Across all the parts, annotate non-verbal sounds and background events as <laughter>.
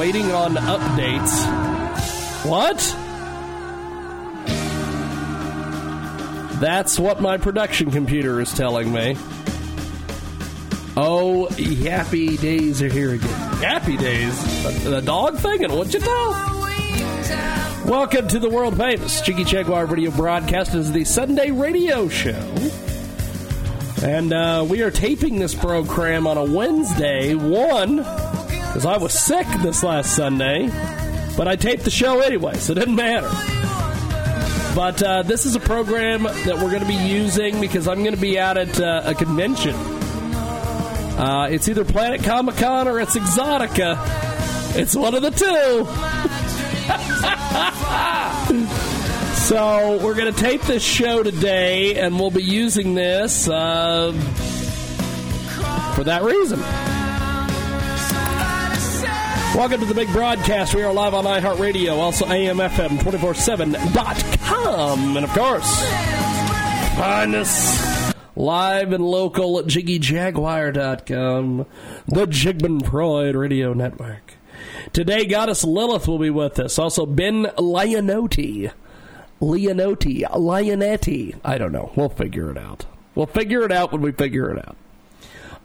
Waiting on updates. What? That's what my production computer is telling me. Oh, happy days are here again. Happy days? The, dog thing? You know? Welcome to the world famous Jiggy Jaguar radio broadcast. This is the Sunday radio show. And uh, we are taping this program on a Wednesday. One, because I was sick this last Sunday, but I taped the show anyway, so it didn't matter. But uh, this is a program that we're going to be using because I'm going to be out at uh, a convention. Uh, it's either Planet Comic Con or it's Exotica. It's one of the two. <laughs> so we're going to tape this show today, and we'll be using this uh, for that reason. Welcome to the big broadcast. We are live on iHeartRadio, also AMFM247.com. And of course, find us live and local at JiggyJaguar.com, the Jigman Pride Radio Network. Today, Goddess Lilith will be with us. Also, Ben Leonotti. Leonotti. Leonetti. I don't know. We'll figure it out. We'll figure it out when we figure it out.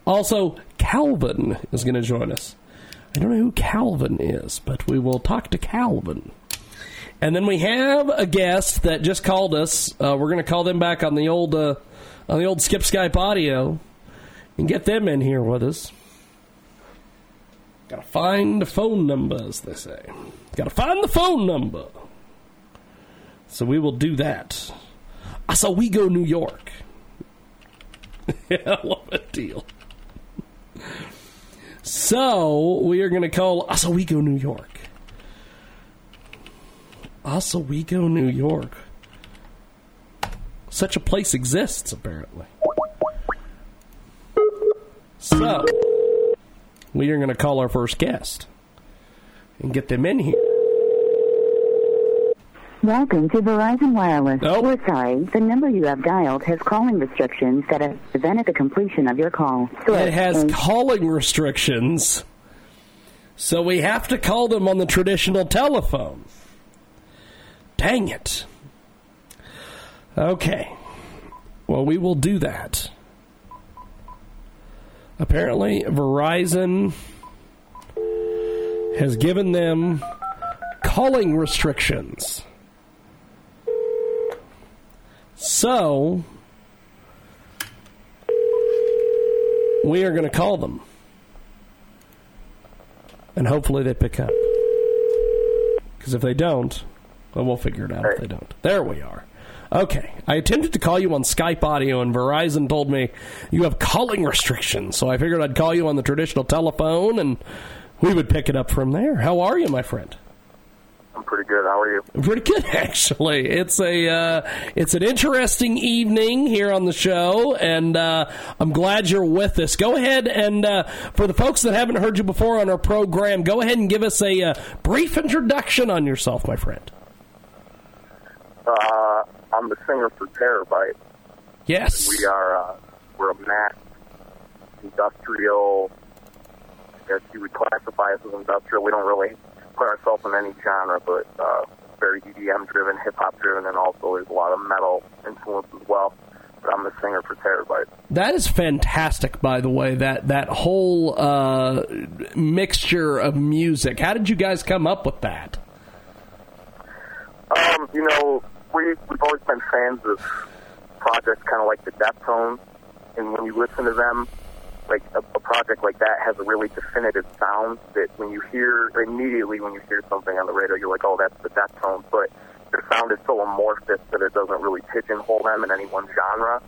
Also, Calvin is going to join us. I don't know who Calvin is, but we will talk to Calvin. And then we have a guest that just called us. Uh, we're going to call them back on the old uh, on the old Skip Skype audio and get them in here with us. Got to find the phone number, as they say. Got to find the phone number. So we will do that. Oswego New York. <laughs> yeah, what a deal. So we are going to call Oswego, New York. Oswego, New York. Such a place exists, apparently. So we are going to call our first guest and get them in here. Welcome to Verizon Wireless. Nope. We're sorry, the number you have dialed has calling restrictions that have prevented the completion of your call. It has And- calling restrictions, so we have to call them on the traditional telephone. Dang it. Okay. Well, we will do that. Apparently, Verizon has given them calling restrictions. So, we are going to call them. And hopefully they pick up. Because if they don't, well, we'll figure it out if they don't. There we are. Okay. I attempted to call you on Skype audio, and Verizon told me you have calling restrictions. So I figured I'd call you on the traditional telephone, and we would pick it up from there. How are you, my friend? I'm pretty good. How are you? I'm Pretty good, <laughs> actually. It's a uh, it's an interesting evening here on the show, and uh, I'm glad you're with us. Go ahead and uh, for the folks that haven't heard you before on our program, go ahead and give us a uh, brief introduction on yourself, my friend. Uh, I'm the singer for Terabyte. Yes. We are uh, we're a mass industrial. I guess you would classify us as industrial. We don't really put ourselves in any genre, but uh, very EDM driven, hip hop driven, and also there's a lot of metal influence as well. But I'm the singer for Terabyte. That is fantastic, by the way. That that whole uh, mixture of music. How did you guys come up with that? Um, you know, we we've always been fans of projects kind of like the Deftones, and when you listen to them, like a, a project like that has a really definitive sound that when you hear immediately when you hear something on the radio, you're like, oh, that's the Deftones. But their sound is so amorphous that it doesn't really pigeonhole them in any one genre.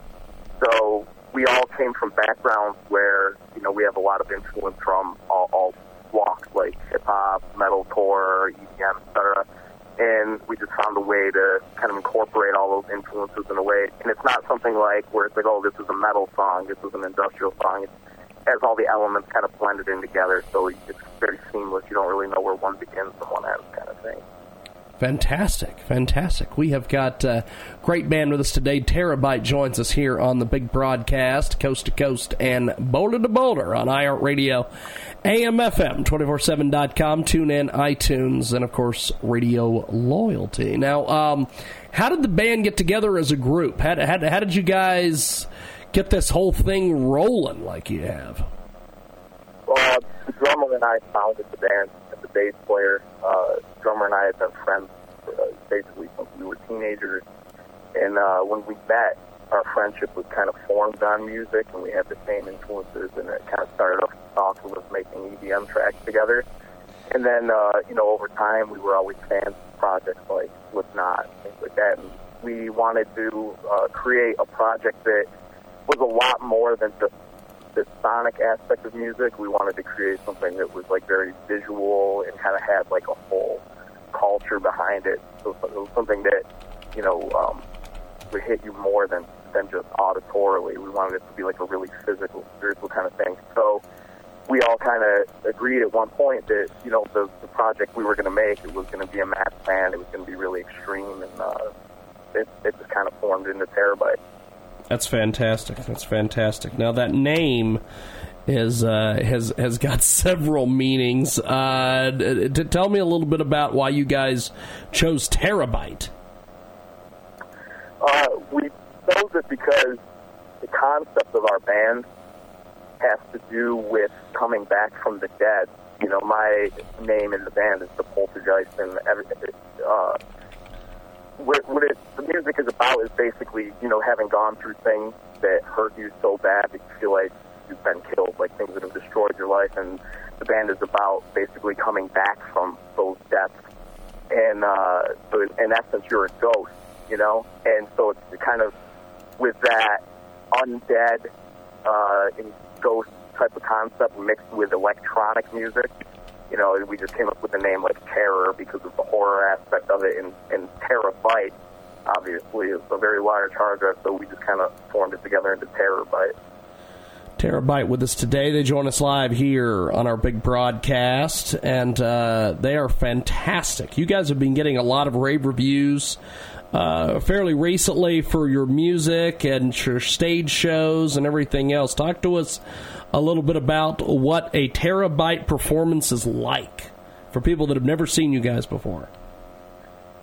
So we all came from backgrounds where you know we have a lot of influence from all, all walks like hip hop, metalcore, EDM, etc. And we just found a way to kind of incorporate all those influences in a way. And it's not something like where it's like, oh, this is a metal song, this is an industrial song. It has all the elements kind of blended in together, so it's very seamless. You don't really know where one begins and one ends, kind of thing. Fantastic, fantastic. We have got a great band with us today. Terabyte joins us here on the big broadcast, coast to coast and boulder to boulder on iHeartRadio, AMFM, 247.com, tune in, iTunes, and of course, Radio Loyalty. Now, um, how did the band get together as a group? How, how, how did you guys get this whole thing rolling like you have? Well, the drummer and I founded the band the bass player. Uh, drummer and I had been friends uh, basically since we were teenagers. And uh, when we met, our friendship was kind of formed on music, and we had the same influences, and it kind of started off with us making EDM tracks together. And then, uh, you know, over time, we were always fans of projects like Slipknot, things like that. And we wanted to uh, create a project that was a lot more than just the sonic aspect of music. We wanted to create something that was like very visual and kind of had like a whole culture behind it. So it was something that you know um, would hit you more than than just auditorily. We wanted it to be like a really physical, spiritual kind of thing. So we all kind of agreed at one point that you know the, the project we were going to make it was going to be a mass band. It was going to be really extreme, and uh, it, it just kind of formed into Terabyte. That's fantastic. That's fantastic. Now that name is uh, has has got <laughs> several meanings. Uh, to tell me a little bit about why you guys chose Terabyte. Uh, we chose it because the concept of our band has to do with coming back from the dead. You know, my name in the band is the Poltergeist, and everything. Uh, what, what it, the music is about is basically, you know, having gone through things that hurt you so bad that you feel like you've been killed, like things that have destroyed your life. And the band is about basically coming back from those deaths. And uh, so, in essence, you're a ghost, you know. And so it's kind of with that undead uh, and ghost type of concept mixed with electronic music you know, we just came up with the name like Terror because of the horror aspect of it, and, and Terabyte obviously is a very large hard drive, so we just kind of formed it together into Terabyte. Terabyte with us today. They join us live here on our big broadcast, and uh, they are fantastic. You guys have been getting a lot of rave reviews uh, fairly recently for your music and your stage shows and everything else. Talk to us a little bit about what a terabyte performance is like for people that have never seen you guys before.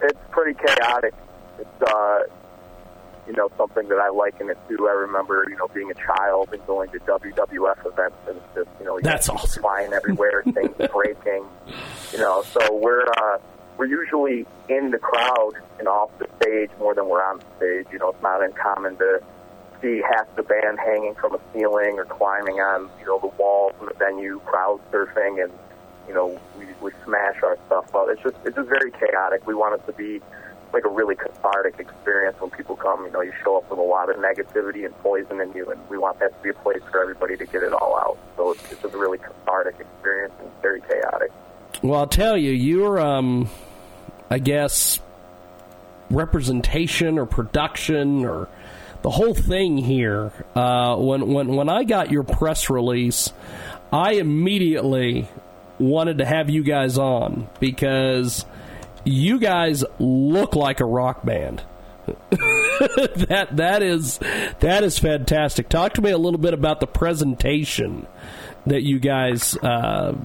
It's pretty chaotic. It's uh, you know something that I liken it to. I remember you know being a child and going to WWF events and just you know that's awesome. flying everywhere, <laughs> things breaking. You know, so we're uh, we're usually in the crowd and off the stage more than we're on the stage. You know, it's not uncommon to see half the band hanging from a ceiling or climbing on, you know, the walls in the venue, crowd surfing, and you know, we we smash our stuff up. It's just it's just very chaotic. We want it to be like a really cathartic experience when people come. You know, you show up with a lot of negativity and poison in you, and we want that to be a place for everybody to get it all out. So it's, it's a really cathartic experience and very chaotic. Well, I'll tell you, you're, um, I guess, representation or production or the whole thing here. Uh, when when when I got your press release, I immediately wanted to have you guys on because you guys look like a rock band. <laughs> that that is that is fantastic. Talk to me a little bit about the presentation that you guys, uh,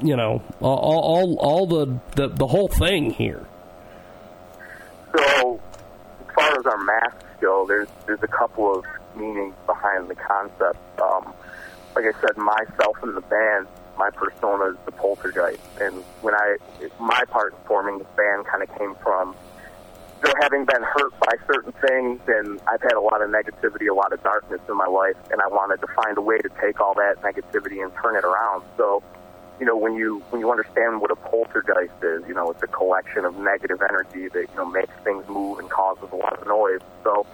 you know, all all, all the, the the whole thing here. So, as far as our masks go, there's there's a couple of meanings behind the concept. Um, like I said, myself and the band, my persona is the poltergeist, and when I my part in forming the band kind of came from know, having been hurt by certain things, and I've had a lot of negativity, a lot of darkness in my life, and I wanted to find a way to take all that negativity and turn it around. So you know, when you when you understand what a poltergeist is, you know, it's a collection of negative energy that you know makes things move and causes a lot of noise. So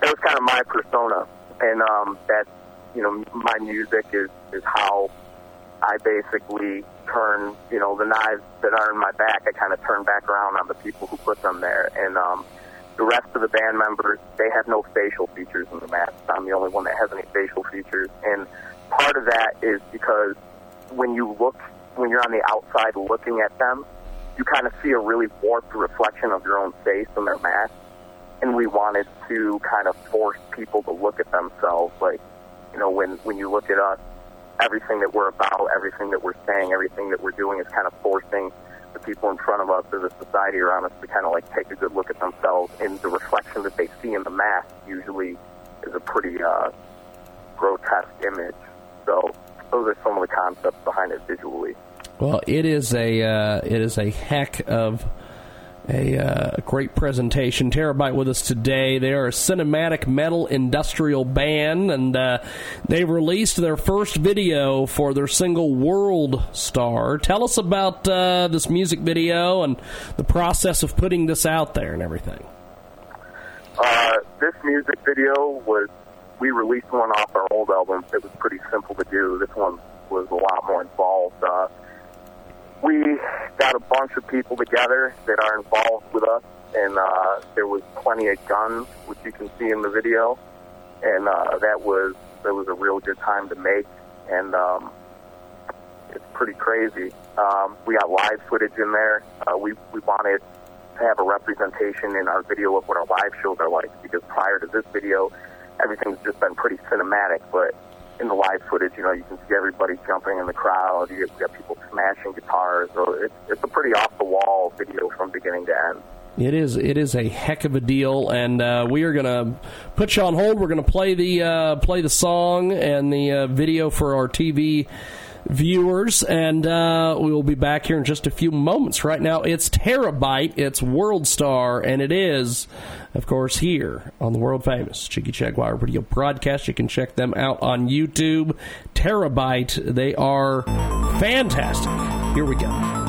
that was kind of my persona, and um, that you know, my music is is how I basically turn, you know, the knives that are in my back. I kind of turn back around on the people who put them there, and um, the rest of the band members they have no facial features in the masks. I'm the only one that has any facial features, and part of that is because when you look, when you're on the outside looking at them, you kind of see a really warped reflection of your own face in their mask. And we wanted to kind of force people to look at themselves like, you know, when, when you look at us, everything that we're about, everything that we're saying, everything that we're doing is kind of forcing the people in front of us or the society around us to kind of like take a good look at themselves. And the reflection that they see in the mask usually is a pretty uh, grotesque image. So those are some of the concepts behind it visually. Well, it is a uh, it is a heck of a uh, great presentation. Terabyte with us today. They are a cinematic metal industrial band, and uh, they released their first video for their single "World Star." Tell us about uh, this music video and the process of putting this out there and everything. Uh, this music video was we released one off our old album. It was pretty simple to do. This one was a lot more involved. Uh, we got a bunch of people together that are involved with us, and uh, there was plenty of guns, which you can see in the video, and uh, that was that was a real good time to make, and um, it's pretty crazy. Um, we got live footage in there. Uh, we we wanted to have a representation in our video of what our live shows are like, because prior to this video, everything's just been pretty cinematic, but in the live footage, you know, you can see everybody jumping in the crowd. You got people smashing guitars. So it's, it's a pretty off the wall video from beginning to end. It is. It is a heck of a deal, and uh, we are going to put you on hold. We're going to play the uh, play the song and the uh, video for our TV viewers, and uh, we will be back here in just a few moments. Right now, it's Terabyte, it's World Star, and it is, of course, here on the world famous Jiggy Jaguar Radio broadcast. You can check them out on YouTube. Terabyte, they are fantastic. Here we go.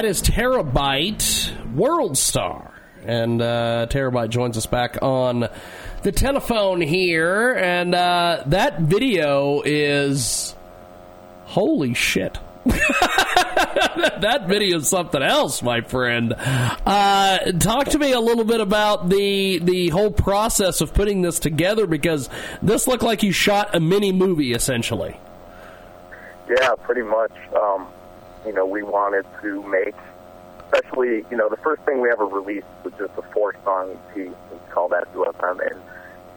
That is Terabyte World Star. And uh, Terabyte joins us back on the telephone here. And uh, that video is. Holy shit. <laughs> that video is something else, my friend. Uh, talk to me a little bit about the the whole process of putting this together because this looked like you shot a mini movie essentially. Yeah, pretty much. Um, you know, we wanted to make, especially, you know, the first thing we ever released was just a four-song EP. We called that UFM, and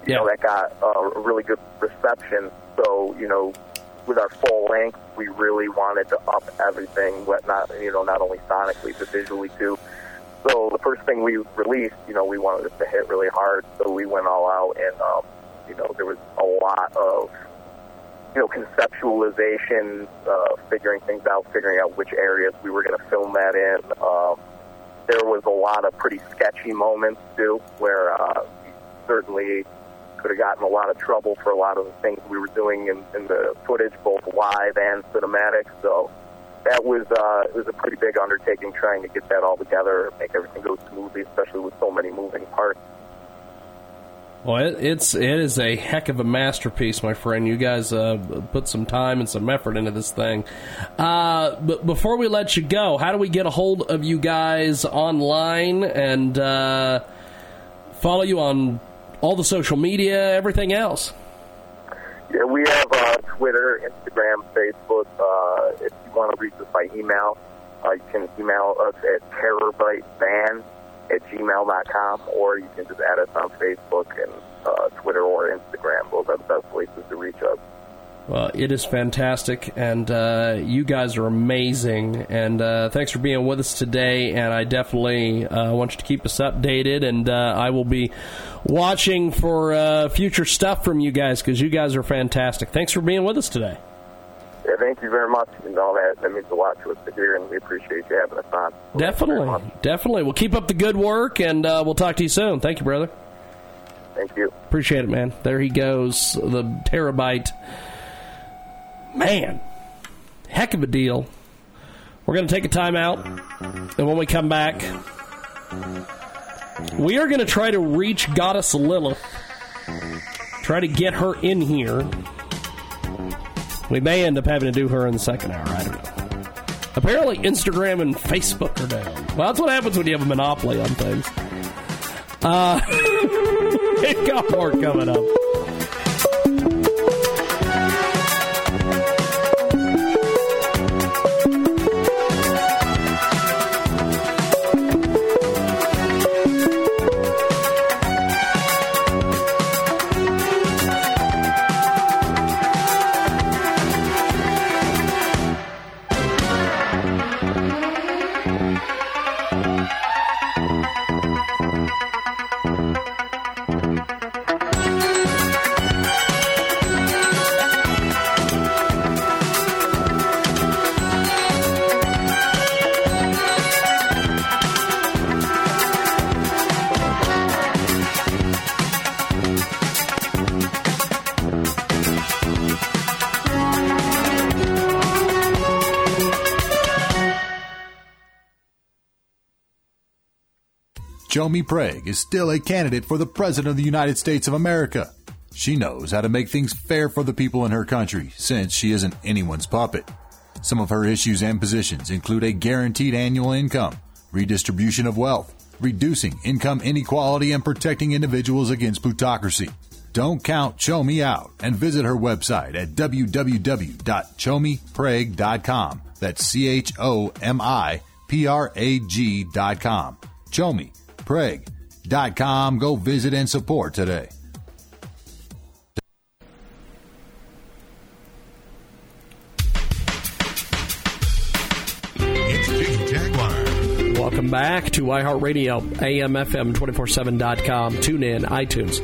you know that got a really good reception. So, you know, with our full length, we really wanted to up everything, what not, you know, not only sonically but visually too. So the first thing we released, you know, we wanted it to hit really hard, so we went all out, and um, you know, there was a lot of you know, conceptualization, uh, figuring things out, figuring out which areas we were going to film that in. Um, there was a lot of pretty sketchy moments too, where uh, certainly could have gotten a lot of trouble for a lot of the things we were doing in, in the footage, both live and cinematic. So that was uh, it was a pretty big undertaking trying to get that all together, make everything go smoothly, especially with so many moving parts. Well, it, it's it is a heck of a masterpiece, my friend. You guys uh, put some time and some effort into this thing. Uh, but before we let you go, how do we get a hold of you guys online and uh, follow you on all the social media, everything else? Yeah, we have uh, Twitter, Instagram, Facebook. Uh, if you want to reach us by email, uh, you can email us at terabytevan at gmail.com, or you can just add us on Facebook and uh, Twitter or Instagram. Those are the best places to reach us. Well, it is fantastic, and uh, you guys are amazing. And uh, thanks for being with us today. And I definitely uh, want you to keep us updated. And uh, I will be watching for uh, future stuff from you guys because you guys are fantastic. Thanks for being with us today. Thank you very much. And all that, that means a lot to us to hear, and we appreciate you having us on. Definitely, definitely. We'll keep up the good work, and uh, we'll talk to you soon. Thank you, brother. Thank you. Appreciate it, man. There he goes, the terabyte. Man, heck of a deal. We're going to take a time out, and when we come back, we are going to try to reach Goddess Lilith. Try to get her in here. We may end up having to do her in the second hour. I don't know. Apparently, Instagram and Facebook are down. Well, that's what happens when you have a monopoly on things. Uh, <laughs> we've got more coming up. Chomi Prag is still a candidate for the President of the United States of America. She knows how to make things fair for the people in her country since she isn't anyone's puppet. Some of her issues and positions include a guaranteed annual income, redistribution of wealth, reducing income inequality, and protecting individuals against plutocracy. Don't count Chomi out and visit her website at www.chomiprag.com. That's C H O M I P R A G.com. Chomiprag.com. Go visit and support today. It's Jiggy Jaguar. Welcome back to iHeartRadio, AMFM247.com, tune in, iTunes.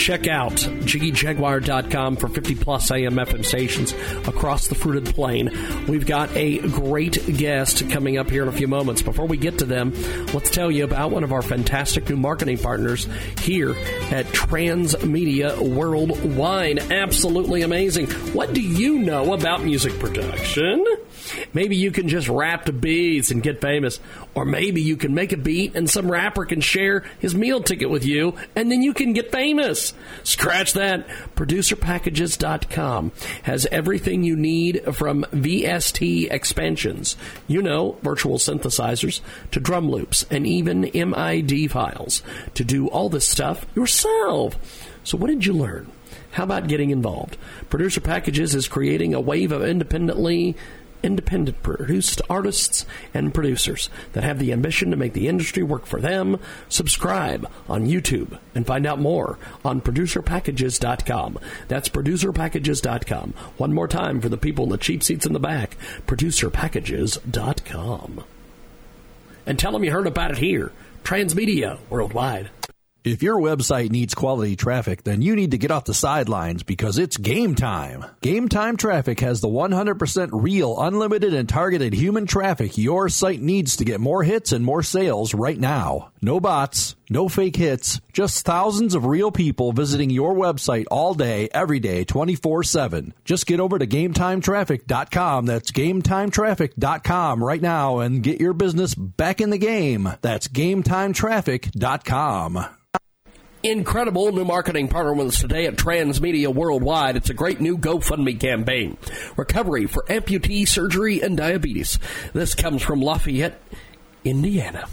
Check out JiggyJaguar.com for 50 plus AM FM stations across the fruited plain. We've got a great guest coming up here in a few moments. Before we get to them, let's tell you about one of our fantastic new marketing partners here at Transmedia Worldwide. Absolutely amazing. What do you know about music production? Maybe you can just rap to beats and get famous. Or maybe you can make a beat and some rapper can share his meal ticket with you and then you can get famous. Scratch that. Producerpackages.com has everything you need from VST expansions, you know, virtual synthesizers, to drum loops and even MID files to do all this stuff yourself. So, what did you learn? How about getting involved? Producer Packages is creating a wave of independently independent produced artists and producers that have the ambition to make the industry work for them. Subscribe on YouTube and find out more on producerpackages.com. That's producerpackages.com. One more time for the people in the cheap seats in the back. Producerpackages.com. And tell them you heard about it here. Transmedia Worldwide. If your website needs quality traffic, then you need to get off the sidelines because it's game time. Game Time Traffic has the 100% real, unlimited, and targeted human traffic your site needs to get more hits and more sales right now. No bots, no fake hits, just thousands of real people visiting your website all day, every day, 24 7. Just get over to GameTimeTraffic.com. That's GameTimeTraffic.com right now and get your business back in the game. That's GameTimeTraffic.com incredible new marketing partner with us today at Transmedia Worldwide. It's a great new GoFundMe campaign. Recovery for amputee surgery and diabetes. This comes from Lafayette, Indiana.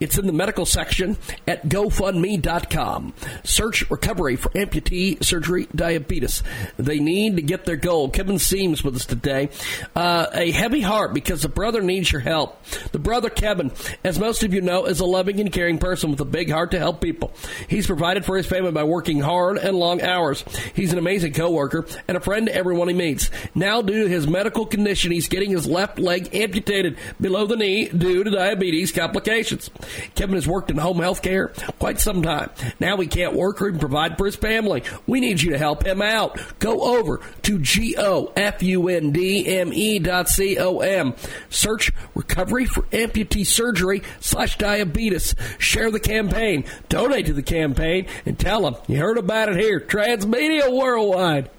It's in the medical section at GoFundMe.com. Search recovery for amputee surgery diabetes. They need to get their goal. Kevin Seams with us today. Uh, a heavy heart because the brother needs your help. The brother Kevin, as most of you know, is a loving and caring person with a big heart to help people. He's provided for his family by working hard and long hours. He's an amazing coworker and a friend to everyone he meets. Now, due to his medical condition, he's getting his left leg amputated below the knee due to diabetes complications. Kevin has worked in home health care quite some time. Now he can't work or even provide for his family. We need you to help him out. Go over to G-O-F-U-N-D-M-E dot C-O-M. Search recovery for amputee surgery slash diabetes. Share the campaign. Donate to the campaign and tell them you heard about it here. Transmedia Worldwide.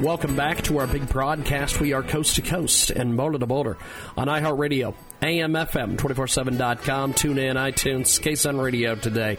Welcome back to our big broadcast. We are coast to coast and border to border on iHeartRadio, AMFM, 247.com, tune in, iTunes, KSUN Radio today.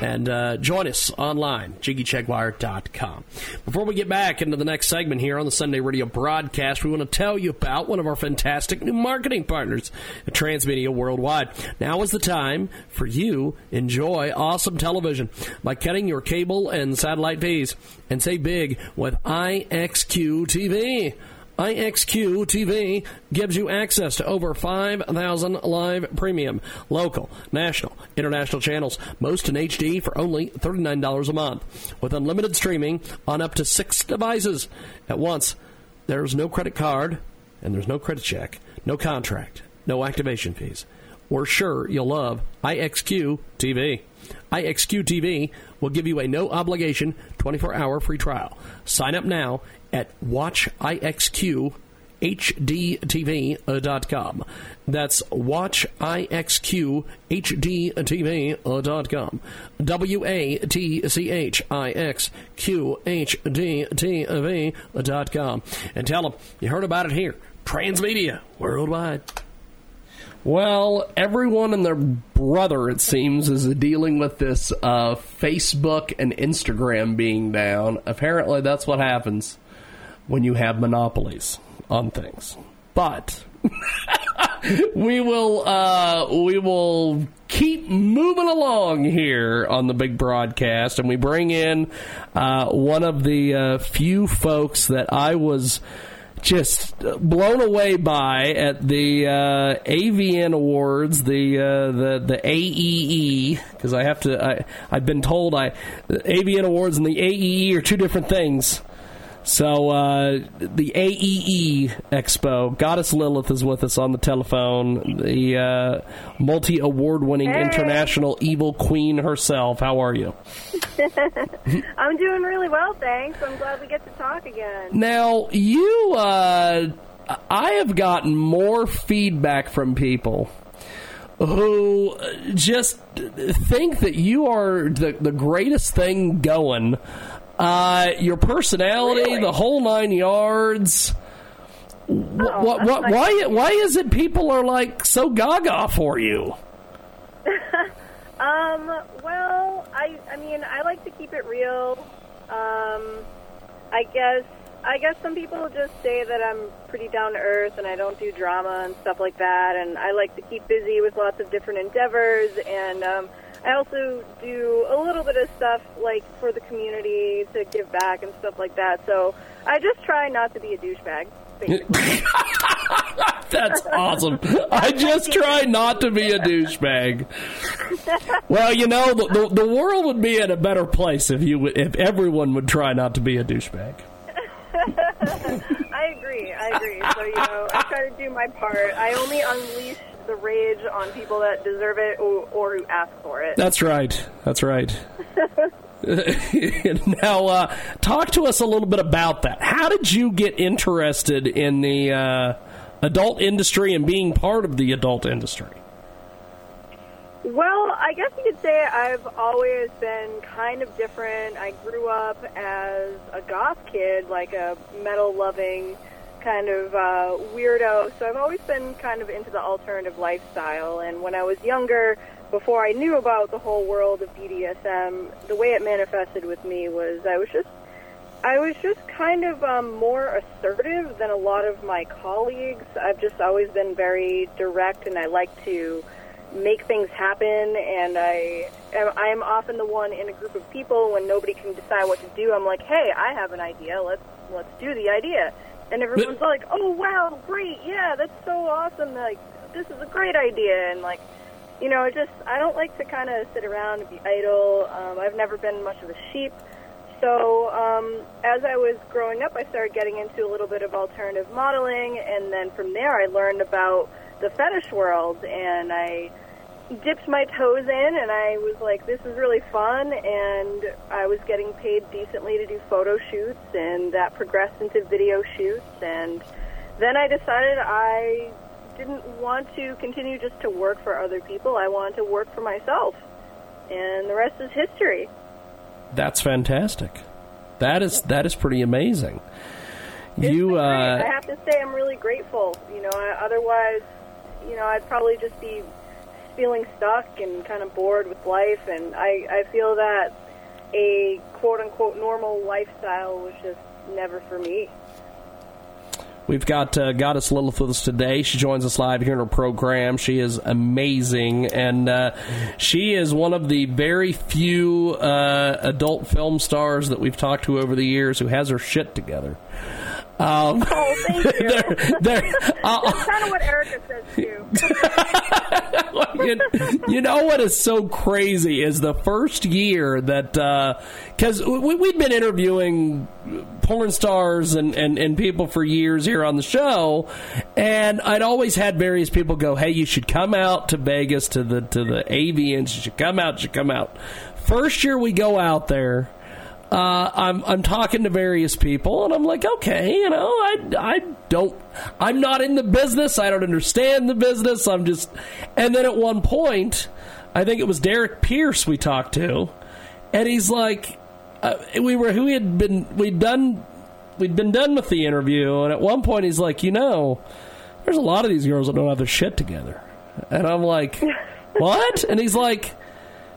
And uh, join us online, JiggyJaguar.com. Before we get back into the next segment here on the Sunday radio broadcast, we want to tell you about one of our fantastic new marketing partners Transmedia Worldwide. Now is the time for you enjoy awesome television by cutting your cable and satellite fees and say big with IXQ TV. IXQ TV gives you access to over 5,000 live premium, local, national, international channels, most in HD for only $39 a month, with unlimited streaming on up to six devices at once. There's no credit card, and there's no credit check, no contract, no activation fees. We're sure you'll love IXQ TV. IXQ TV will give you a no obligation 24 hour free trial. Sign up now at watchixqhdtv.com. That's watchixqhdtv.com. W A T C H I X Q H D T V.com. And tell them you heard about it here. Transmedia Worldwide. Well, everyone and their brother, it seems, is dealing with this uh, Facebook and Instagram being down. Apparently, that's what happens when you have monopolies on things. But <laughs> we will uh, we will keep moving along here on the big broadcast, and we bring in uh, one of the uh, few folks that I was just blown away by at the uh, AVN Awards, the uh, the the AEE, because I have to. I I've been told I AVN Awards and the AEE are two different things. So uh, the AEE Expo, Goddess Lilith is with us on the telephone. The uh, multi award winning Hey. international evil queen herself. How are you? <laughs> I'm doing really well, thanks. I'm glad we get to talk again. Now, you, uh, I have gotten more feedback from people who just think that you are the, the greatest thing going. Uh, your personality, the whole nine yards. What, what, what, why, why is it people are like so gaga for you? <laughs> Um, well, I I mean, I like to keep it real. Um, I guess I guess some people just say that I'm pretty down to earth and I don't do drama and stuff like that. And I like to keep busy with lots of different endeavors. And um, I also do a little bit of stuff like for the community to give back and stuff like that. So I just try not to be a douchebag. <laughs> That's awesome. I just try not to be a douchebag. Well, you know, the, the, the world would be in a better place if you if everyone would try not to be a douchebag. <laughs> I agree. I agree. So you know, I try to do my part. I only unleash the rage on people that deserve it or, or who ask for it. That's right. That's right. <laughs> now, uh, talk to us a little bit about that. How did you get interested in the uh, adult industry and being part of the adult industry? Well, I guess you could say I've always been kind of different. I grew up as a goth kid, like a metal loving kind of uh, weirdo. So I've always been kind of into the alternative lifestyle. And when I was younger, before I knew about the whole world of BDSM, the way it manifested with me was I was just I was just kind of um, more assertive than a lot of my colleagues. I've just always been very direct, and I like to make things happen. And I am, I am often the one in a group of people when nobody can decide what to do. I'm like, hey, I have an idea. Let's let's do the idea. And everyone's like, oh wow, great, yeah, that's so awesome. Like this is a great idea. And like, you know, I just I don't like to kind of sit around and be idle. Um, I've never been much of a sheep. So um, as I was growing up, I started getting into a little bit of alternative modeling, and then from there, I learned about the fetish world, and I dipped my toes in, and I was like, "This is really fun," and I was getting paid decently to do photo shoots, and that progressed into video shoots, and then I decided I didn't want to continue just to work for other people. I wanted to work for myself, and the rest is history. That's fantastic. That is that is pretty amazing. It's You uh, I have to say I'm really grateful. You know, otherwise, you know, I'd probably just be feeling stuck and kind of bored with life. And I, I feel that a quote unquote normal lifestyle was just never for me. We've got uh, Goddess Lilith with us today. She joins us live here in our program. She is amazing, and uh, she is one of the very few uh, adult film stars that we've talked to over the years who has her shit together. Um, Oh, thank <laughs> you. they're- they're- <laughs> That's kind of what Erica says too. <laughs> you, you know what is so crazy is the first year that because we, we'd been interviewing porn stars and, and, and people for years here on the show, and I'd always had various people go, "Hey, you should come out to Vegas to the to the AVNs. You should come out. You should come out." First year we go out there. Uh, I'm I'm talking to various people, and I'm like, okay, you know, I I don't, I'm not in the business. I don't understand the business. I'm just, and then at one point, I think it was Derek Pierce we talked to, and he's like, uh, we were who had been we'd done we'd been done with the interview, and at one point he's like, you know, there's a lot of these girls that don't have their shit together. And I'm like, <laughs> what? And he's like,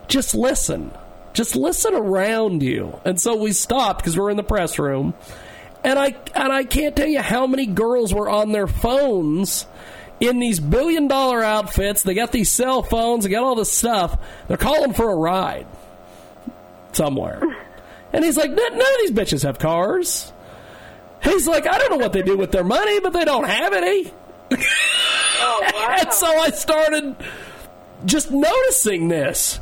just listen. Just listen around you. And so we stopped because we're in the press room. And I and I can't tell you how many girls were on their phones in these billion dollar outfits. They got these cell phones, they got all this stuff. They're calling for a ride somewhere. <laughs> And he's like, none of these bitches have cars. He's like, I don't know what they do with their money, but they don't have any. <laughs> Oh, wow. <laughs> and so I started just noticing this.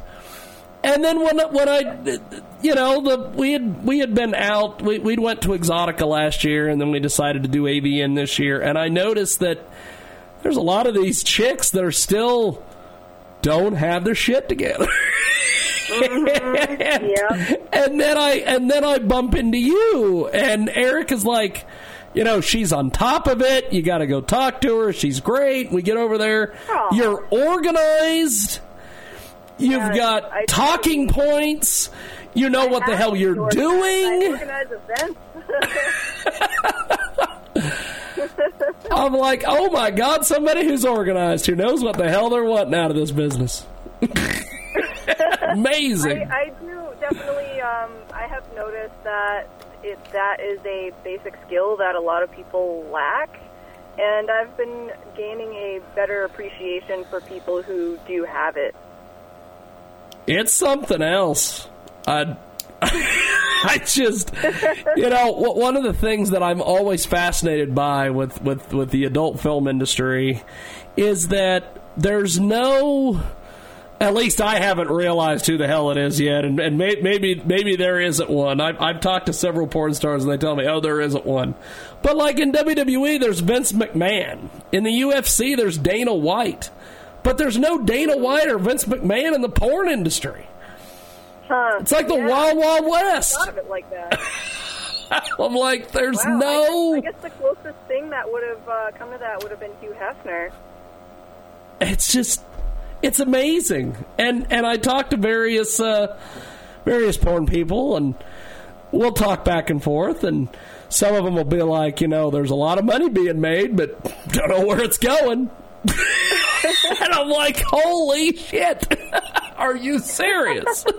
And then when when I, you know, the we had we had been out. We we went to Exxxotica last year, and then we decided to do AVN this year. And I noticed that there's a lot of these chicks that are still don't have their shit together. Mm-hmm. <laughs> and, and then I and then I bump into you, and Eric is like, you know, she's on top of it. You got to go talk to her. She's great. We get over there. You're organized. You've Yes, got I talking points. You know what the hell you're I doing. organize events. <laughs> I'm like, oh my god, somebody who's organized, who knows what the hell they're wanting out of this business. <laughs> Amazing. I, I do definitely. Um, I have noticed that it that is a basic skill that a lot of people lack, and I've been gaining a better appreciation for people who do have it. It's something else. I, <laughs> I just, you know, one of the things that I'm always fascinated by with, with, with the adult film industry is that there's no. At least I haven't realized who the hell it is yet, and, and may, maybe maybe there isn't one. I've, I've talked to several porn stars, and they tell me, "Oh, there isn't one." But like in WWE, there's Vince McMahon. In the UFC, there's Dana White. But there's no Dana White or Vince McMahon in the porn industry. Huh. It's like the Yeah, Wild Wild I West. thought of it like that. <laughs> I'm like, there's Wow, no. I guess, I guess the closest thing that would have uh, come to that would have been Hugh Hefner. It's just, it's amazing. And and I talk to various uh, various porn people, and we'll talk back and forth, and some of them will be like, you know, there's a lot of money being made, but <laughs> don't know where it's going. <laughs> and I'm like, holy shit, <laughs> are you serious? <laughs>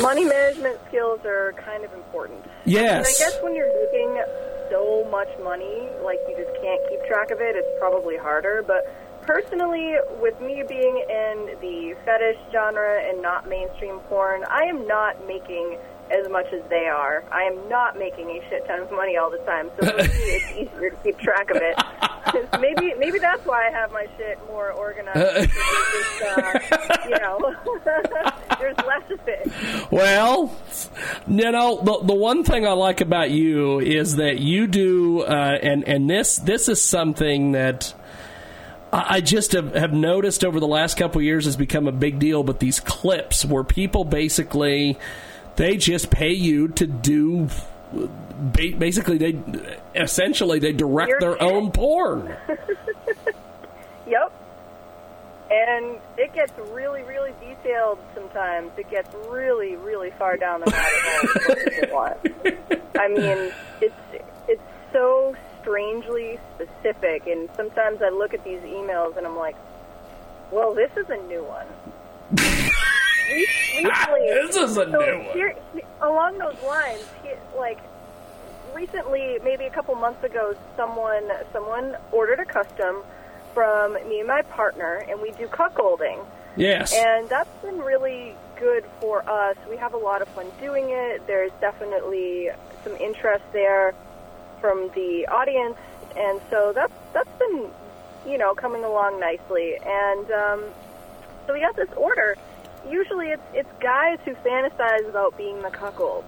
Money management skills are kind of important. Yes. I guess when you're making so much money, like you just can't keep track of it, it's probably harder. But personally, with me being in the fetish genre and not mainstream porn, I am not making as much as they are. I am not making a shit ton of money all the time, so <laughs> it's easier to keep track of it. <laughs> maybe maybe that's why I have my shit more organized. because just, uh, you know, <laughs> there's less of it. Well, you know the the one thing I like about you is that you do, uh, and and this this is something that I I just have, have noticed over the last couple of years has become a big deal. But these clips where people basically they just pay you to do. Basically, they essentially they direct their own porn. <laughs> Yep. And it gets really, really detailed sometimes. It gets really, really far down the rabbit hole. of what <laughs> want. I mean, it's it's so strangely specific, and sometimes I look at these emails and I'm like, "Well, this is a new one." <laughs> Re- <laughs> Recently, This is a so new one. Here, along those lines, he, like recently, maybe a couple months ago, someone someone ordered a custom from me and my partner, and we do cuckolding. Yes. And that's been really good for us. We have a lot of fun doing it. There's definitely some interest there from the audience, and so that's that's been you know coming along nicely. And um, so we got this order. Usually, it's it's guys who fantasize about being the cuckold.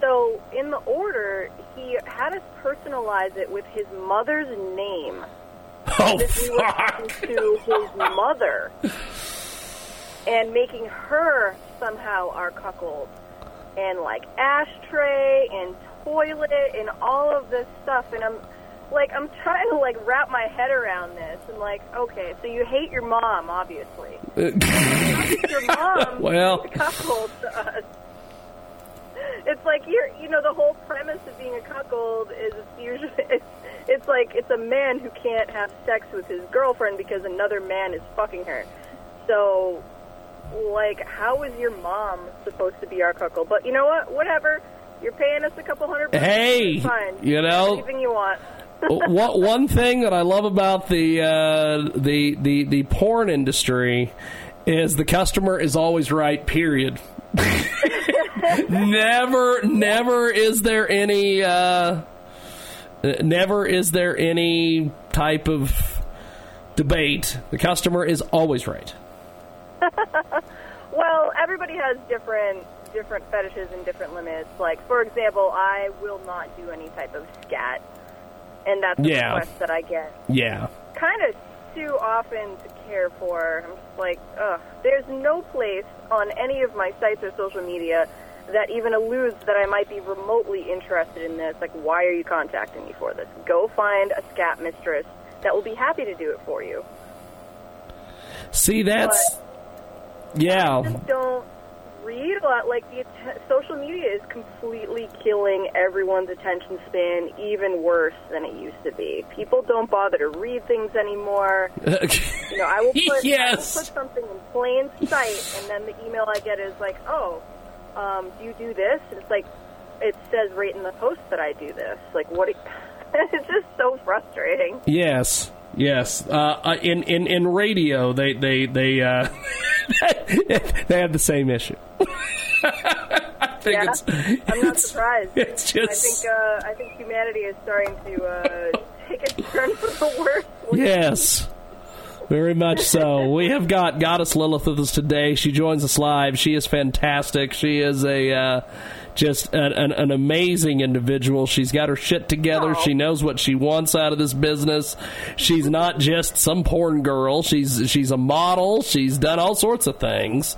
So in the order, he had us personalize it with his mother's name. Oh, we to his mother and making her somehow our cuckold. And like ashtray and toilet and all of this stuff. And I'm like, I'm trying to like wrap my head around this. And like, okay, so you hate your mom, obviously. <laughs> your mom <laughs> Well. is a cuckold to us. It's like you're, you know, the whole premise of being a cuckold is it's usually <laughs> it's, it's like it's a man who can't have sex with his girlfriend because another man is fucking her. So, like, how is your mom supposed to be our cuckold? But you know what? Whatever. You're paying us a couple hundred. bucks. Hey, fine. you know- anything you want. One thing that I love about the uh, the the the porn industry is the customer is always right. Period. <laughs> never, never is there any. Uh, never is there any type of debate. The customer is always right. <laughs> Well, everybody has different different fetishes and different limits. Like, for example, I will not do any type of scat, and that's the Yeah. request that I get Yeah. kind of too often to care for. I'm just like, ugh. There's no place on any of my sites or social media that even alludes that I might be remotely interested in this. Like, why are you contacting me for this? Go find a scat mistress that will be happy to do it for you. See, that's yeah. just don't read a lot. Like the att- social media is completely killing everyone's attention span, even worse than it used to be. People don't bother to read things anymore. <laughs> you know, I will put Yes. I will put something in plain sight, and then the email I get is like, "Oh, um, do you do this?" And it's like, it says right in the post that I do this. Like, what? <laughs> it's just so frustrating. Yes, yes. Uh, uh, in in in radio, they they they uh, <laughs> they have the same issue. <laughs> I think yeah, it's, I'm not surprised. it's just, I think uh, I think humanity is starting to uh, take a turn for the worse. yes. Very much so. We have got Goddess Lilith with us today. She joins us live. She is fantastic. She is a uh, just an, an, an amazing individual. She's got her shit together. She knows what she wants out of this business. She's not just some porn girl. She's she's a model. She's done all sorts of things.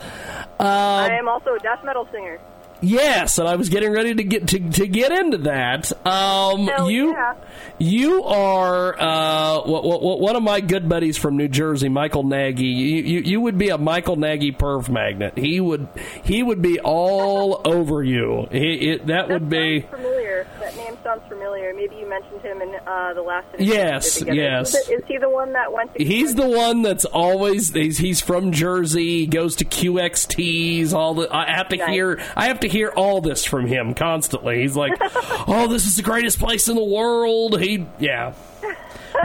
Um, I am also a death metal singer. Yes, and I was getting ready to get to, to get into that. Um, Hell you yeah. you are uh, w- w- one of my good buddies from New Jersey, Michael Nagy. You, you you would be a Michael Nagy perv magnet. He would he would be all over you. He, it, that would be Familiar. That name sounds familiar. Maybe you mentioned him in uh, the last. interview Yes, yes. Is he the one that went to? He's the one that's always he's, he's from Jersey, goes to QXTs. All the I have to Nice. hear I have to hear all this from him constantly. He's like, <laughs> "Oh, this is the greatest place in the world." He yeah.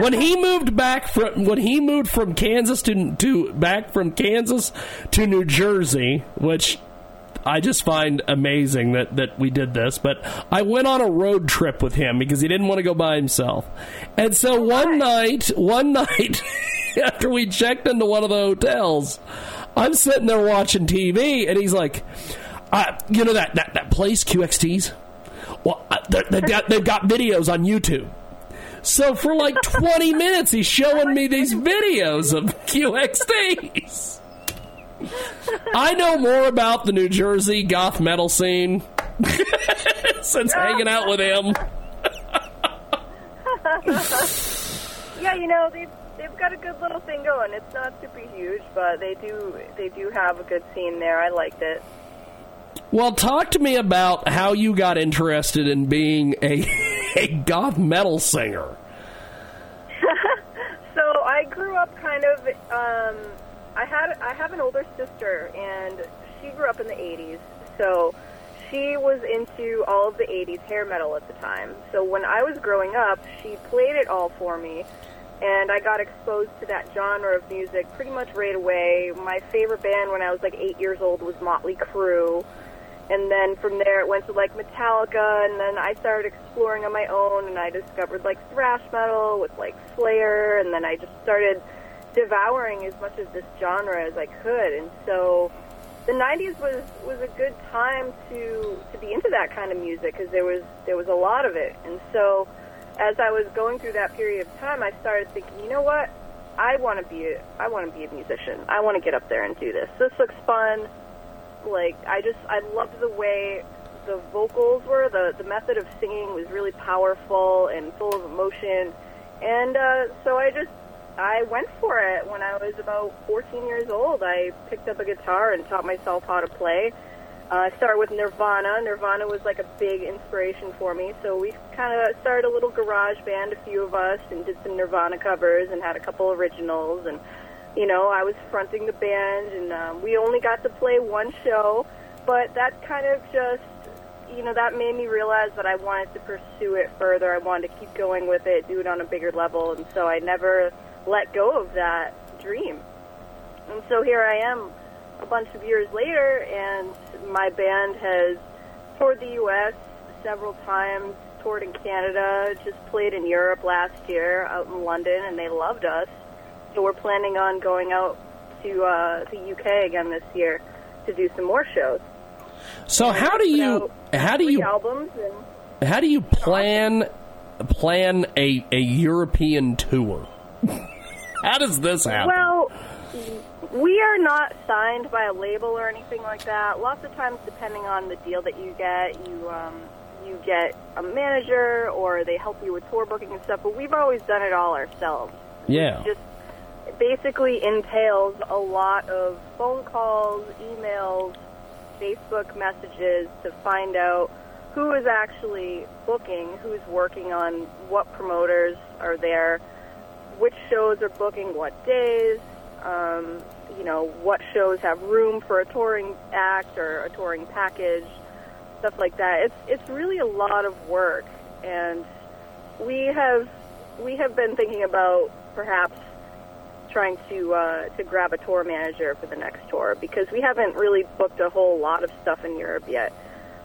When he moved back from when he moved from Kansas to to back from Kansas to New Jersey, which I just find amazing that, that we did this. But I went on a road trip with him because he didn't want to go by himself. And so one night, one <laughs> night after we checked into one of the hotels, I'm sitting there watching TV, and he's like, uh, "You know that that, that place QXT's? Well, uh, they- they've got they've got videos on YouTube." So for like <laughs> 20 minutes, he's showing me these videos of <laughs> QXTs. I know more about the New Jersey goth metal scene <laughs> since hanging out with him. <laughs> yeah, you know they've they've got a good little thing going. It's not super huge, but they do they do have a good scene there. I liked it. Well, talk to me about how you got interested in being a, <laughs> a goth metal singer. So I grew up kind of. Um, I had I have an older sister, and she grew up in the '80s. So she was into all of the '80s hair metal at the time. So when I was growing up, she played it all for me, and I got exposed to that genre of music pretty much right away. My favorite band when I was like eight years old was Motley Crue. And then from there it went to like Metallica, and then I started exploring on my own, and I discovered like thrash metal with like Slayer, and then I just started devouring as much of this genre as I could. And so the '90s was was a good time to to be into that kind of music because there was there was a lot of it. And so as I was going through that period of time, I started thinking, you know what? I want to be a, I want to be a musician. I want to get up there and do this. This looks fun like I just I loved the way the vocals were. The the method of singing was really powerful and full of emotion, and uh, so I just I went for it when I was about 14 years old. I picked up a guitar and taught myself how to play. Uh, I started with Nirvana. Nirvana was like a big inspiration for me, so we kind of started a little garage band, a few of us, and did some Nirvana covers and had a couple originals. And you know, I was fronting the band, and um, we only got to play one show, but that kind of just you know, that made me realize that I wanted to pursue it further. I wanted to keep going with it, do it on a bigger level, and so I never let go of that dream. And so here I am a bunch of years later, and my band has toured the U.S. several times, toured in Canada, just played in Europe last year out in London, and they loved us. So we're planning on going out to uh, the UK again this year to do some more shows. So how do you how do you albums and how do you plan plan a a European tour? <laughs> how does this happen? Well, we are not signed by a label or anything like that. Lots of times, depending on the deal that you get, you um, you get a manager or they help you with tour booking and stuff. But we've always done it all ourselves. yeah. Just basically entails a lot of phone calls, emails, Facebook messages to find out who is actually booking, who's working on what promoters are there, which shows are booking what days, um, you know, what shows have room for a touring act or a touring package, stuff like that. It's it's really a lot of work, and we have we have been thinking about perhaps trying to uh, to grab a tour manager for the next tour because we haven't really booked a whole lot of stuff in Europe yet.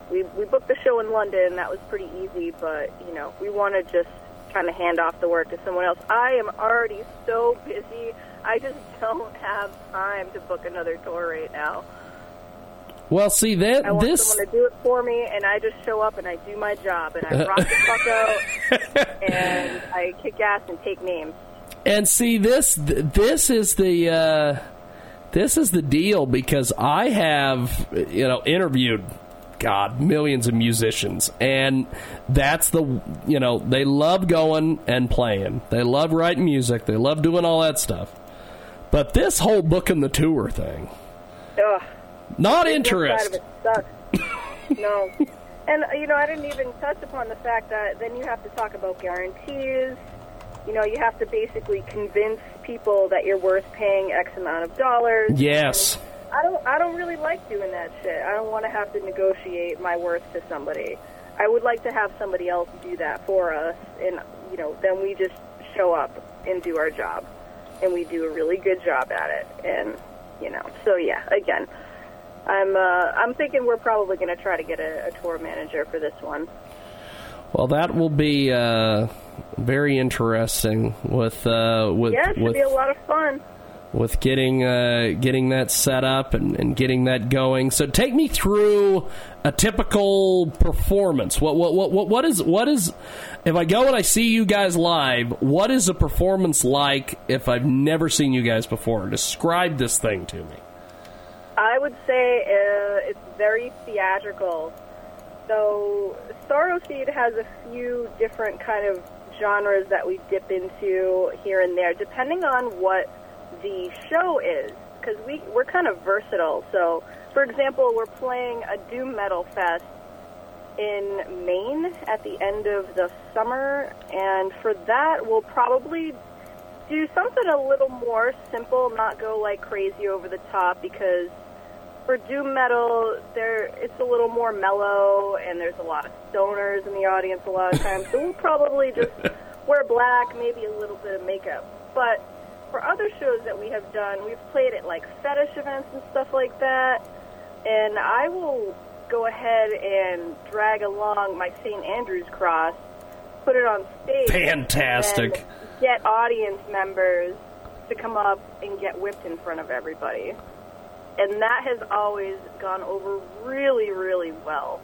We we booked the show in London, that was pretty easy, but you know we want to just kind of hand off the work to someone else. I am already so busy. I just don't have time to book another tour right now. Well, see that this. I want this someone to do it for me, and I just show up and I do my job and I <laughs> rock the fuck out and I kick ass and take names. And see this this is the uh, this is the deal because I have you know interviewed God millions of musicians and that's the you know they love going and playing they love writing music they love doing all that stuff but this whole booking the tour thing Ugh. not interested of it sucks. no. And, you know, I didn't even touch upon the fact that then you have to talk about guarantees. You know, you have to basically convince people that you're worth paying X amount of dollars. yes I don't I don't really like doing that shit. I don't want to have to negotiate my worth to somebody. I would like to have somebody else do that for us and you know, then we just show up and do our job. And we do a really good job at it. And you know, so yeah, again, I'm uh I'm thinking we're probably going to try to get a, a tour manager for this one. well that will be uh, very interesting with uh, with yeah, it should with be a lot of fun. With getting uh, getting that set up and, and getting that going. So take me through a typical performance. What what what what what is what is if I go and I see you guys live? What is a performance like if I've never seen you guys before? Describe this thing to me. I would say uh, it's very theatrical. So Sorrow Seed has a few different kind of genres that we dip into here and there, depending on what the show is. Because we we're kind of versatile. So, for example, we're playing a doom metal fest in Maine at the end of the summer, and for that we'll probably do something a little more simple, not go like crazy over the top because for doom metal there it's a little more mellow and there's a lot of stoners in the audience a lot of times. so we'll probably just <laughs> wear black, maybe a little bit of makeup. But for other shows that we have done, we've played at like fetish events and stuff like that. And I will go ahead and drag along my St. Andrew's cross, put it on stage. Fantastic. and Get audience members to come up and get whipped in front of everybody. And that has always gone over really, really well.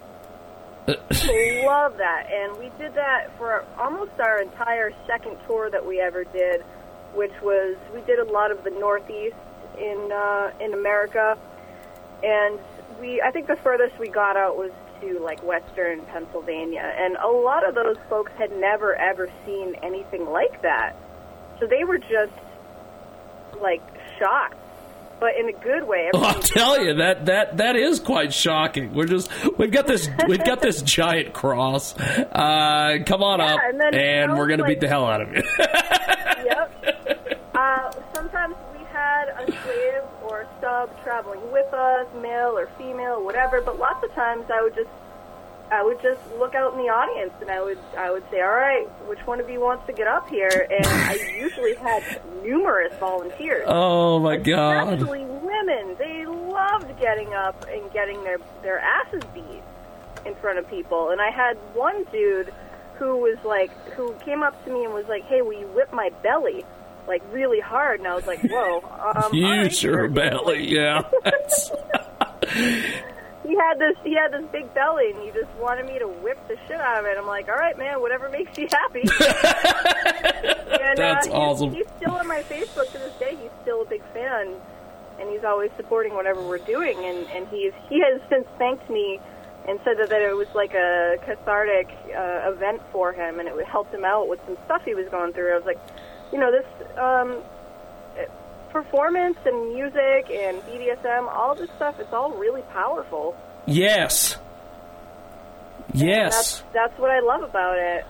<laughs> Love that. And we did that for almost our entire second tour that we ever did, which was we did a lot of the Northeast in uh, in America, and we I think the furthest we got out was to like Western Pennsylvania, and a lot of those folks had never ever seen anything like that, so they were just like shocked but in a good way. <laughs> Oh, I'll tell you that that that is quite shocking. We're just we've got this we've got this <laughs> giant cross. Uh, come on Yeah, up, and then, you know, we're gonna like- beat the hell out of you. <laughs> yep. Uh, sometimes we had a slave or a sub traveling with us, male or female, whatever. But lots of times I would just, I would just look out in the audience and I would, I would say, all right, which one of you wants to get up here? And I usually had numerous volunteers. oh my god! Especially women. They loved getting up and getting their, their asses beat in front of people. And I had one dude who was like, who came up to me and was like, hey, will you whip my belly? Like really hard. And I was like, whoa. Um, all right, belly, yeah. <laughs> He had this he had this big belly and he just wanted me to whip the shit out of it. I'm like, all right, man, whatever makes you happy. <laughs> and, That's uh, he's, awesome. He's still on my Facebook to this day. He's still a big fan, and he's always supporting whatever we're doing. And and he's he has since thanked me and said that, that it was like a cathartic uh, event for him, and it helped him out with some stuff he was going through. I was like, you know, this. um performance and music and BDSM, all this stuff, it's all really powerful. yes, yes. That's that's what I love about it.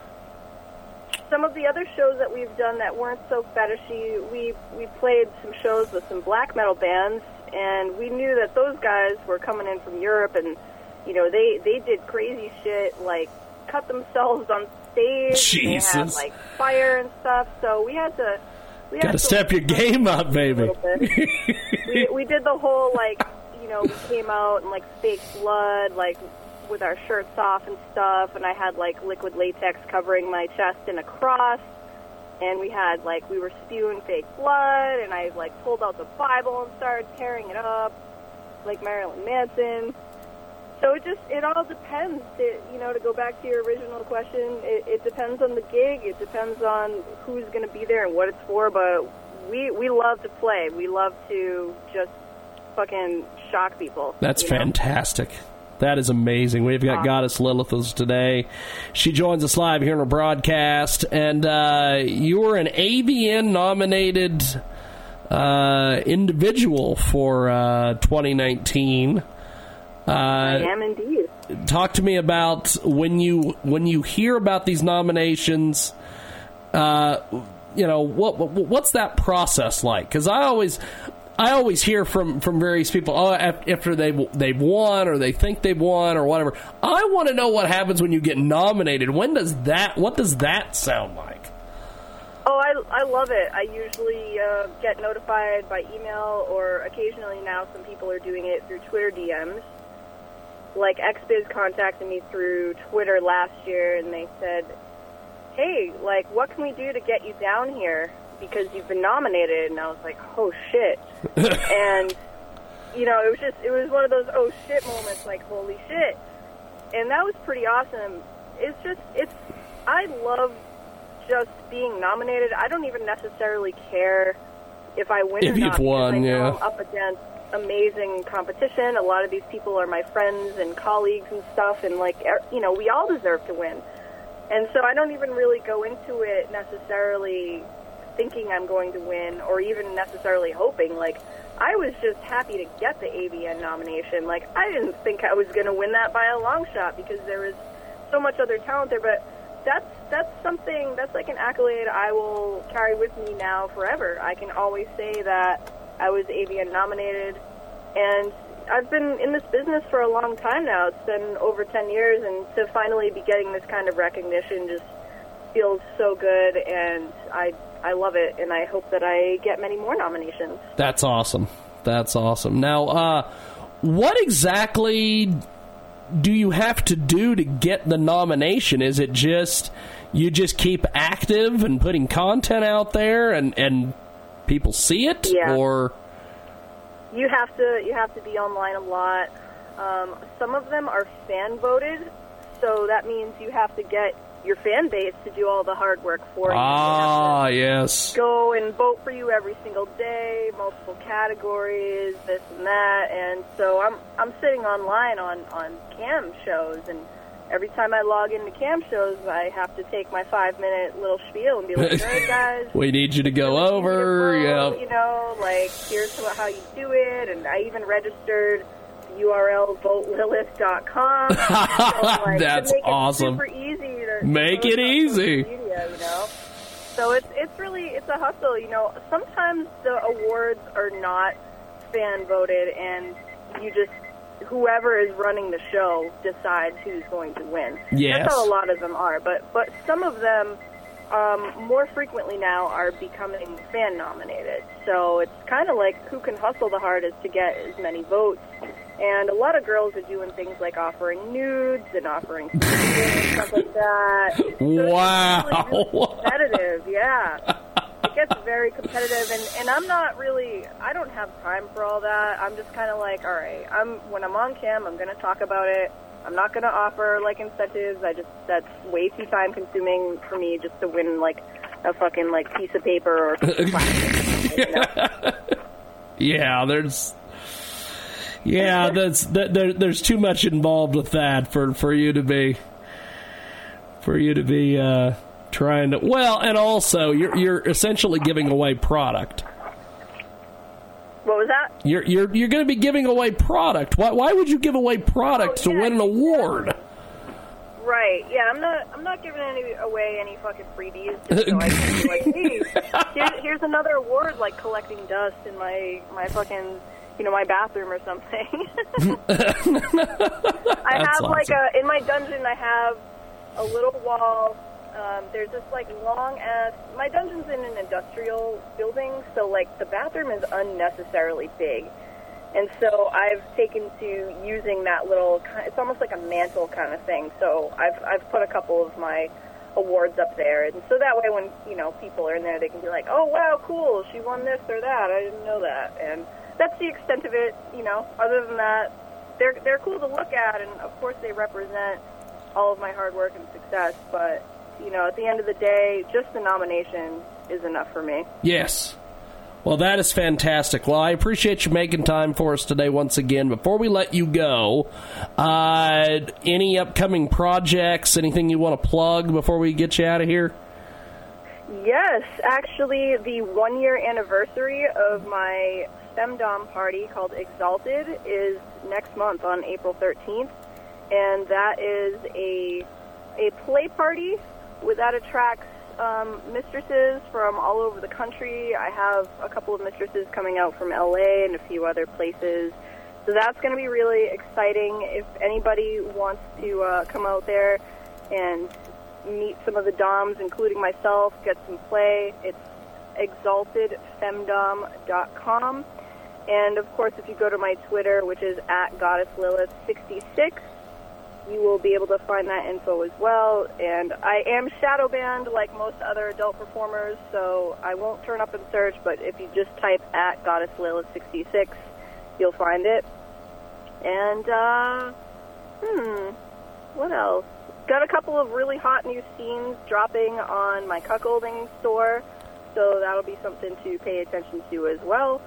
Some of the other shows that we've done that weren't so fetishy, we we played some shows with some black metal bands, and we knew that those guys were coming in from Europe, and you know they they did crazy shit like cut themselves on stage. They had Jesus. like fire and stuff. So we had to. We Got had to step your game up, baby. <laughs> we we did the whole like you know we came out and like fake blood like with our shirts off and stuff and I had like liquid latex covering my chest and a cross and we had like we were spewing fake blood and I like pulled out the Bible and started tearing it up like Marilyn Manson. So it just it all depends. It, you know, to go back to your original question, it, it depends on the gig. It depends on who's going to be there and what it's for. But we we love to play. We love to just fucking shock people. That's you know? fantastic. That is amazing. We've got Goddess Lilith with us today. She joins us live here in our broadcast, and uh, you were an AVN nominated uh, individual for uh, 2019. Uh, I am indeed. talk to me about when you when you hear about these nominations uh, you know what, what what's that process like because i always i always hear from from various people oh after they've they've won or they think they've won or whatever i want to know what happens when you get nominated when does that what does that sound like Oh, I, I love it. I usually uh, get notified by email, or occasionally now some people are doing it through Twitter DMs. Like XBiz contacted me through Twitter last year, and they said, "Hey, like, what can we do to get you down here because you've been nominated?" And I was like, "Oh shit!" <laughs> and you know, it was just it was one of those oh shit moments, like holy shit, and that was pretty awesome. It's just it's I love just being nominated. I don't even necessarily care if I win If or you've not. because won, yeah. I'm up against amazing competition. A lot of these people are my friends and colleagues and stuff, and like er- you know, we all deserve to win. And so I don't even really go into it necessarily thinking I'm going to win or even necessarily hoping. Like, I was just happy to get the AVN nomination. Like, I didn't think I was going to win that by a long shot because there was so much other talent there. But that's that's something that's like an accolade I will carry with me now forever. I can always say that I was AVN nominated, and I've been in this business for a long time now. It's been over 10 years, and to finally be getting this kind of recognition just feels so good, and I I love it, and I hope that I get many more nominations. That's awesome. That's awesome. Now, uh, what exactly do you have to do to get the nomination? Is it just you just keep active and putting content out there and, and people see it? Yeah. Or You have to you have to be online a lot. Um, some of them are fan voted, so that means you have to get your fan base to do all the hard work for you. ah, yes. go and vote for you every single day, multiple categories, this and that, and so I'm I'm sitting online on on cam shows and every time I log into cam shows, I have to take my five minute little spiel and be like, "All right, guys, <laughs> we need you to go over. Yeah. you know, like here's how you do it." And I even registered the URL votelilith.com. so, <laughs> like, That's make awesome. It super easy to Make it easy. Media, you know. So it's it's really it's a hustle. You know, sometimes the awards are not fan voted, and you just whoever is running the show decides who's going to win. Yes. That's how a lot of them are. But but some of them um, more frequently now are becoming fan nominated. So it's kind of like who can hustle the hardest to get as many votes. And a lot of girls are doing things like offering nudes and offering and <laughs> stuff like that. So Wow. really, really competitive, yeah. <laughs> It gets very competitive, and and I'm not really. I don't have time for all that. I'm just kind of like, all right. I'm when I'm on cam, I'm to talk about it. I'm not to offer like incentives. I just that's way too time consuming for me just to win like a fucking like piece of paper or plastic. you know? Yeah, there's. Yeah, that's that, there, there's too much involved with that for for you to be for you to be uh, trying to well, and also you're you're essentially giving away product. What was that? You're you're you're going to be giving away product. Why why would you give away oh, product to win an award? Right. Yeah, I'm not. I'm not giving any away any fucking freebies. Just so I can be like, hey, <laughs> here's, here's another award, like collecting dust in my my fucking, you know, my bathroom or something. <laughs> I have like a in my dungeon. I have a little wall. Um, there's this like long ass. My dungeon's in an industrial building, so like the bathroom is unnecessarily big. And so I've taken to using that little. It's almost like a mantle kind of thing. So I've I've put a couple of my awards up there, and so that way when you know people are in there, they can be like, "Oh wow, cool! She won this or that. I didn't know that." And that's the extent of it. You know. Other than that, they're they're cool to look at, and of course they represent all of my hard work and success. But you know, at the end of the day, just the nomination is enough for me. Yes. Well, that is fantastic. Well, I appreciate you making time for us today once again. Before we let you go, uh, any upcoming projects, anything you want to plug before we get you out of here? Yes, actually, the one year anniversary of my femdom party called Exalted is next month on April 13th, and that is a a play party that attracts um, mistresses from all over the country. I have a couple of mistresses coming out from LA and a few other places. So that's going to be really exciting. If anybody wants to uh, come out there and meet some of the DOMs, including myself, get some play, it's exaltedfemdom.com. And of course, if you go to my Twitter, which is at goddesslilith66, you will be able to find that info as well. And I am shadow banned like most other adult performers, so I won't turn up in search, but if you just type at goddesslilith66, you'll find it. And, uh, hmm, what else? Got a couple of really hot new scenes dropping on my cuckolding store, so that'll be something to pay attention to as well.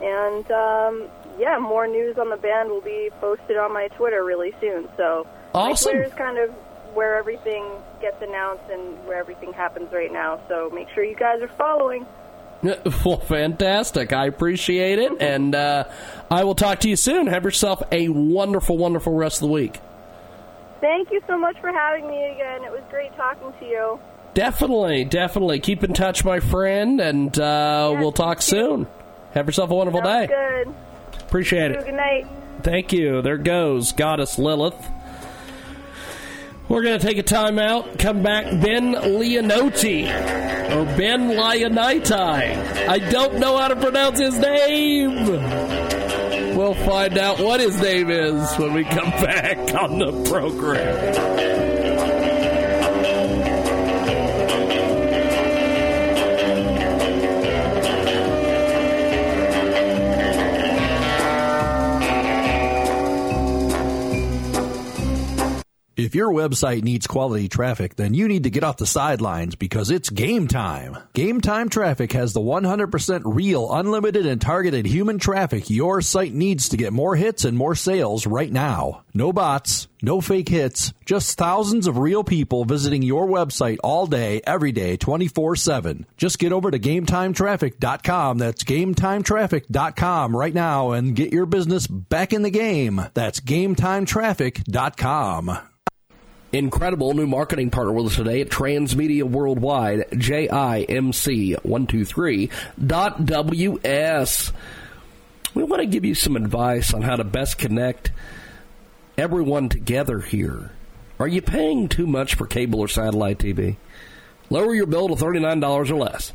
And um, yeah, more news on the band will be posted on my Twitter really soon. So Awesome. Twitter is kind of where everything gets announced and where everything happens right now. So make sure you guys are following. <laughs> Well, fantastic. I appreciate it. And uh, I will talk to you soon. Have yourself a wonderful, wonderful rest of the week. Thank you so much for having me again. It was great talking to you. Definitely, definitely. Keep in touch, my friend, and uh, we'll talk soon. Have yourself a wonderful Sounds day. good. Appreciate You, it. Good night. Thank you. There goes Goddess Lilith. We're going to take a time out. Come back. Ben Leonotti. Or Ben Leonitai. I don't know how to pronounce his name. We'll find out what his name is when we come <laughs> back on the program. If your website needs quality traffic, then you need to get off the sidelines because it's game time. Game Time Traffic has the 100% real, unlimited, and targeted human traffic your site needs to get more hits and more sales right now. No bots, no fake hits, just thousands of real people visiting your website all day, every day, 24 7. Just get over to GameTimeTraffic.com. That's GameTimeTraffic.com right now and get your business back in the game. That's GameTimeTraffic.com. Incredible new marketing partner with us today at Transmedia Worldwide, JIMC123.WS. We want to give you some advice on how to best connect everyone together here. Are you paying too much for cable or satellite TV? Lower your bill to $39 or less.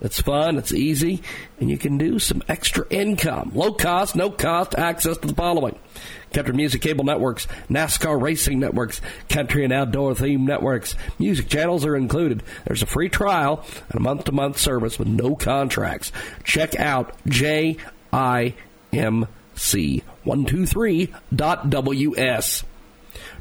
It's fun, it's easy, and you can do some extra income. Low cost, no cost access to the following country music cable networks, NASCAR racing networks, country and outdoor theme networks. Music channels are included. There's a free trial and a month to month service with no contracts. Check out JIMC123.WS.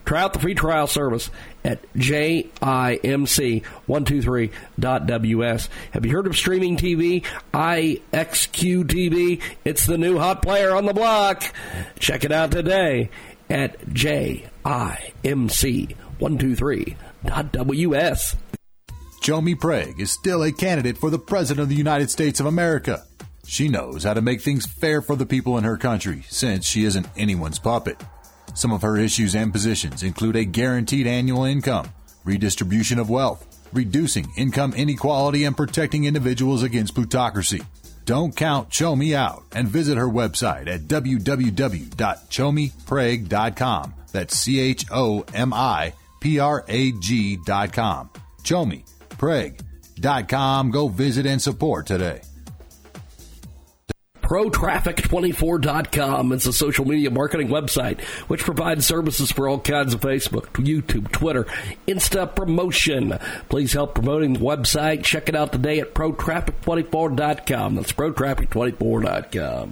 Try out the free trial service at JIMC123.WS. Have you heard of streaming TV? IXQTV. It's the new hot player on the block. Check it out today at JIMC123.WS. Chomi Prag is still a candidate for the President of the United States of America. She knows how to make things fair for the people in her country since she isn't anyone's puppet. Some of her issues and positions include a guaranteed annual income, redistribution of wealth, reducing income inequality, and protecting individuals against plutocracy. Don't count Chomi out and visit her website at www.chomiprag.com. That's C H O M I P R A G.com. Chomiprag.com. Go visit and support today. ProTraffic24.com. It's a social media marketing website which provides services for all kinds of Facebook, YouTube, Twitter, Insta promotion. Please help promoting the website. Check it out today at ProTraffic24.com. That's ProTraffic24.com.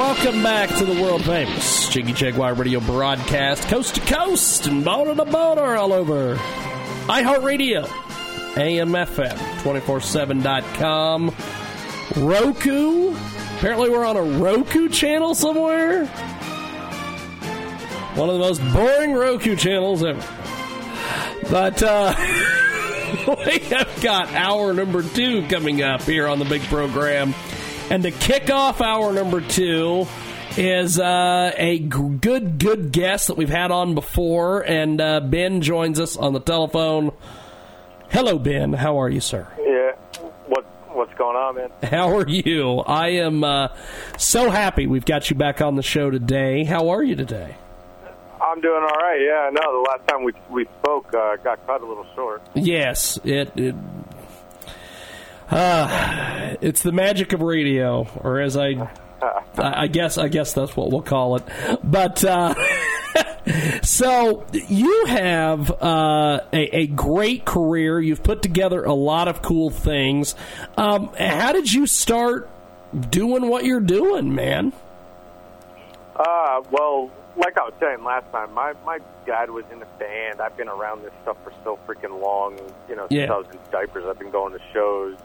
Welcome back to the world famous Jiggy Jaguar radio broadcast, coast to coast and border to border all over iHeartRadio, AMFM, 247.com, Roku. Apparently, we're on a Roku channel somewhere. One of the most boring Roku channels ever. But, uh,. <laughs> we have got hour number two coming up here on the big program. And to kick off hour number two is uh, a g- good, good guest that we've had on before. And uh, Ben joins us on the telephone. Hello, Ben. How are you, sir? Yeah. What What's going on, man? How are you? I am uh, so happy we've got you back on the show today. How are you today? I'm doing all right. Yeah, no, the last time we we spoke uh, got cut a little short. Yes, it, it uh, it's the magic of radio, or as I, I guess, I guess that's what we'll call it. But uh, <laughs> so you have uh, a, a, great career. You've put together a lot of cool things. Um, how did you start doing what you're doing, man? Uh, well, like I was saying last time, my my dad was in a band. I've been around this stuff for so freaking long. You know, since Yeah. I was in diapers, I've been going to shows,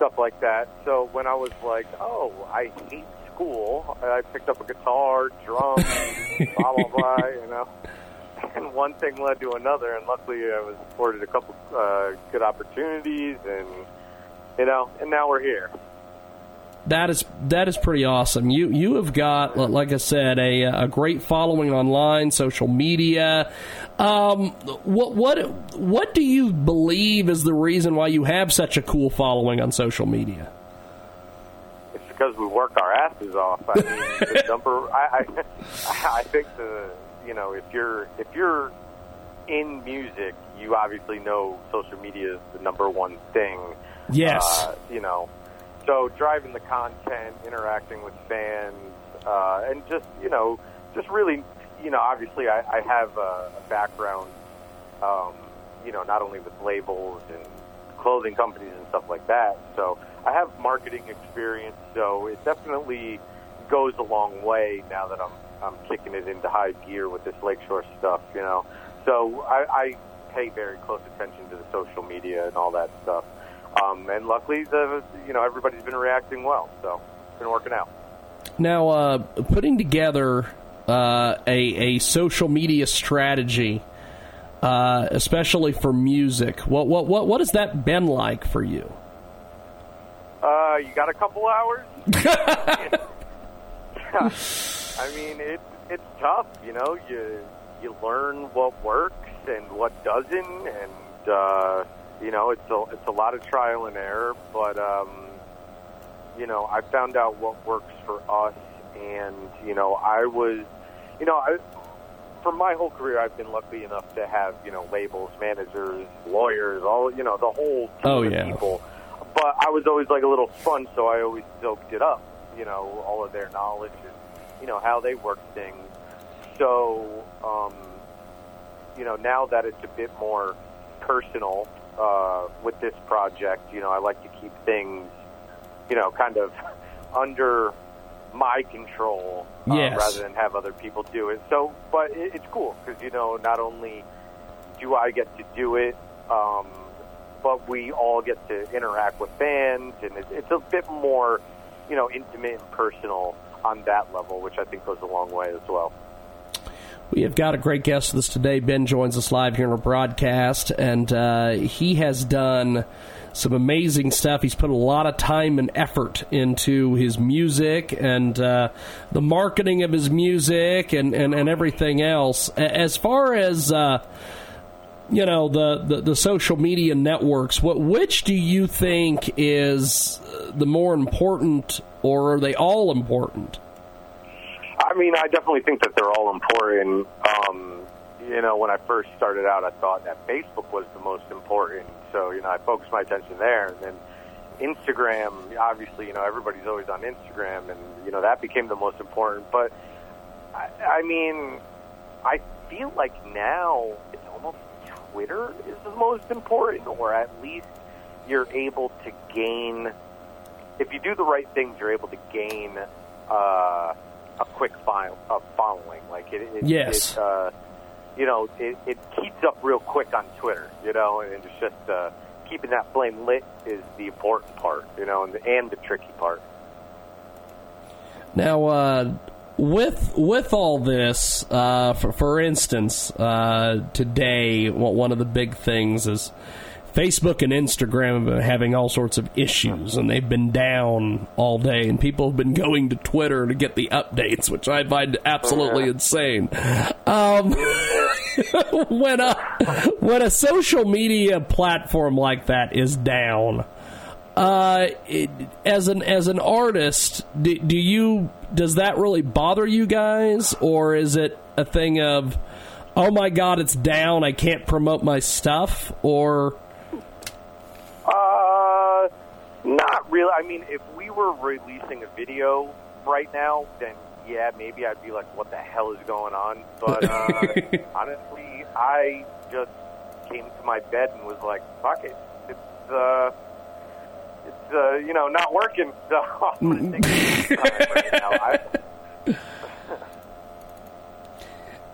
stuff like that. So when I was like, oh, I hate school, I picked up a guitar, drums, <laughs> blah blah blah. You know, and one thing led to another, and luckily I was afforded a couple uh, good opportunities, and you know, and now we're here. That is that is pretty awesome. You you have got, like I said, a a great following online, social media. Um, what what what do you believe is the reason why you have such a cool following on social media? It's because we work our asses off. I mean, the <laughs> number. I, I I think the you know if you're if you're in music, you obviously know social media is the number one thing. Yes. Uh, you know, so driving the content, interacting with fans, uh, and just you know, just really, you know, obviously I, I have a, background, um, you know, not only with labels and clothing companies and stuff like that. So I have marketing experience. So it definitely goes a long way now that I'm I'm kicking it into high gear with this Lakeshore stuff. You know, so I, I pay very close attention to the social media and all that stuff. Um, and luckily, the you know everybody's been reacting well, so it's been working out. Now, uh, putting together uh, a, a social media strategy, uh, especially for music, what, what what what has that been like for you? Uh, you got a couple hours? <laughs> <laughs> I mean, it it's tough. You know, you you learn what works and what doesn't, and uh, you know, it's a it's a lot of trial and error. But um, you know, I found out what works for us, and you know, I was, you know, I for my whole career, I've been lucky enough to have you know labels, managers, lawyers, all you know, the whole team Oh, of yeah. people. But I was always like a little sponge, so I always soaked it up. You know, all of their knowledge and you know how they work things. So, um, you know, now that it's a bit more personal uh, with this project, you know, I like to keep things, you know, kind of <laughs> under my control uh, Yes. rather than have other people do it. So, but it, it's cool because you know, not only do I get to do it, um, but we all get to interact with fans, and it, it's a bit more, you know, intimate and personal on that level, which I think goes a long way as well. We have got a great guest with us today. Ben joins us live here in our broadcast, and uh, he has done some amazing stuff. He's put a lot of time and effort into his music and uh, the marketing of his music and, and, and everything else. As far as uh, you know, the, the, the social media networks, what which do you think is the more important, or are they all important? I mean, I definitely think that they're all important. Um, you know, when I first started out, I thought that Facebook was the most important. So, you know, I focused my attention there. And then Instagram, obviously, you know, everybody's always on Instagram, and, you know, that became the most important. But, I, I mean, I feel like now it's almost Twitter is the most important, or at least you're able to gain, if you do the right things, you're able to gain uh, a quick file, a following. Like it, it, Yes. it uh, you know, it, it heats up real quick on Twitter. You know, and it's just uh, keeping that flame lit is the important part. You know, and the, and the tricky part. Now, uh, with with all this, uh, for for instance, uh, today one one of the big things is Facebook and Instagram have been having all sorts of issues, and they've been down all day, and people have been going to Twitter to get the updates, which I find absolutely insane. Um, <laughs> when a when a social media platform like that is down. Uh, it, as an as an artist, do, do you does that really bother you guys, or is it a thing of, oh my god, it's down, I can't promote my stuff, or not really. I mean, if we were releasing a video right now, then yeah, maybe I'd be like, "What the hell is going on?" But uh, <laughs> honestly, I just came to my bed and was like, "Fuck it, it's uh, it's uh, you know not working." <laughs> So I'm gonna take it right now. I, <laughs>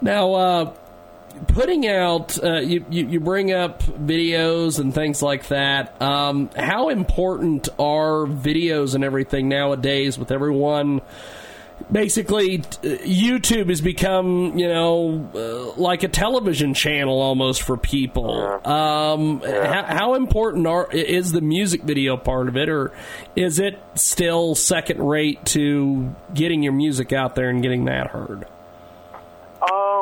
now uh, putting out uh, you, you you bring up videos and things like that. Um, how important are videos and everything nowadays with everyone? basically YouTube has become, you know, uh, like a television channel almost for people. Um, how, how important are, is the music video part of it, or is it still second rate to getting your music out there and getting that heard?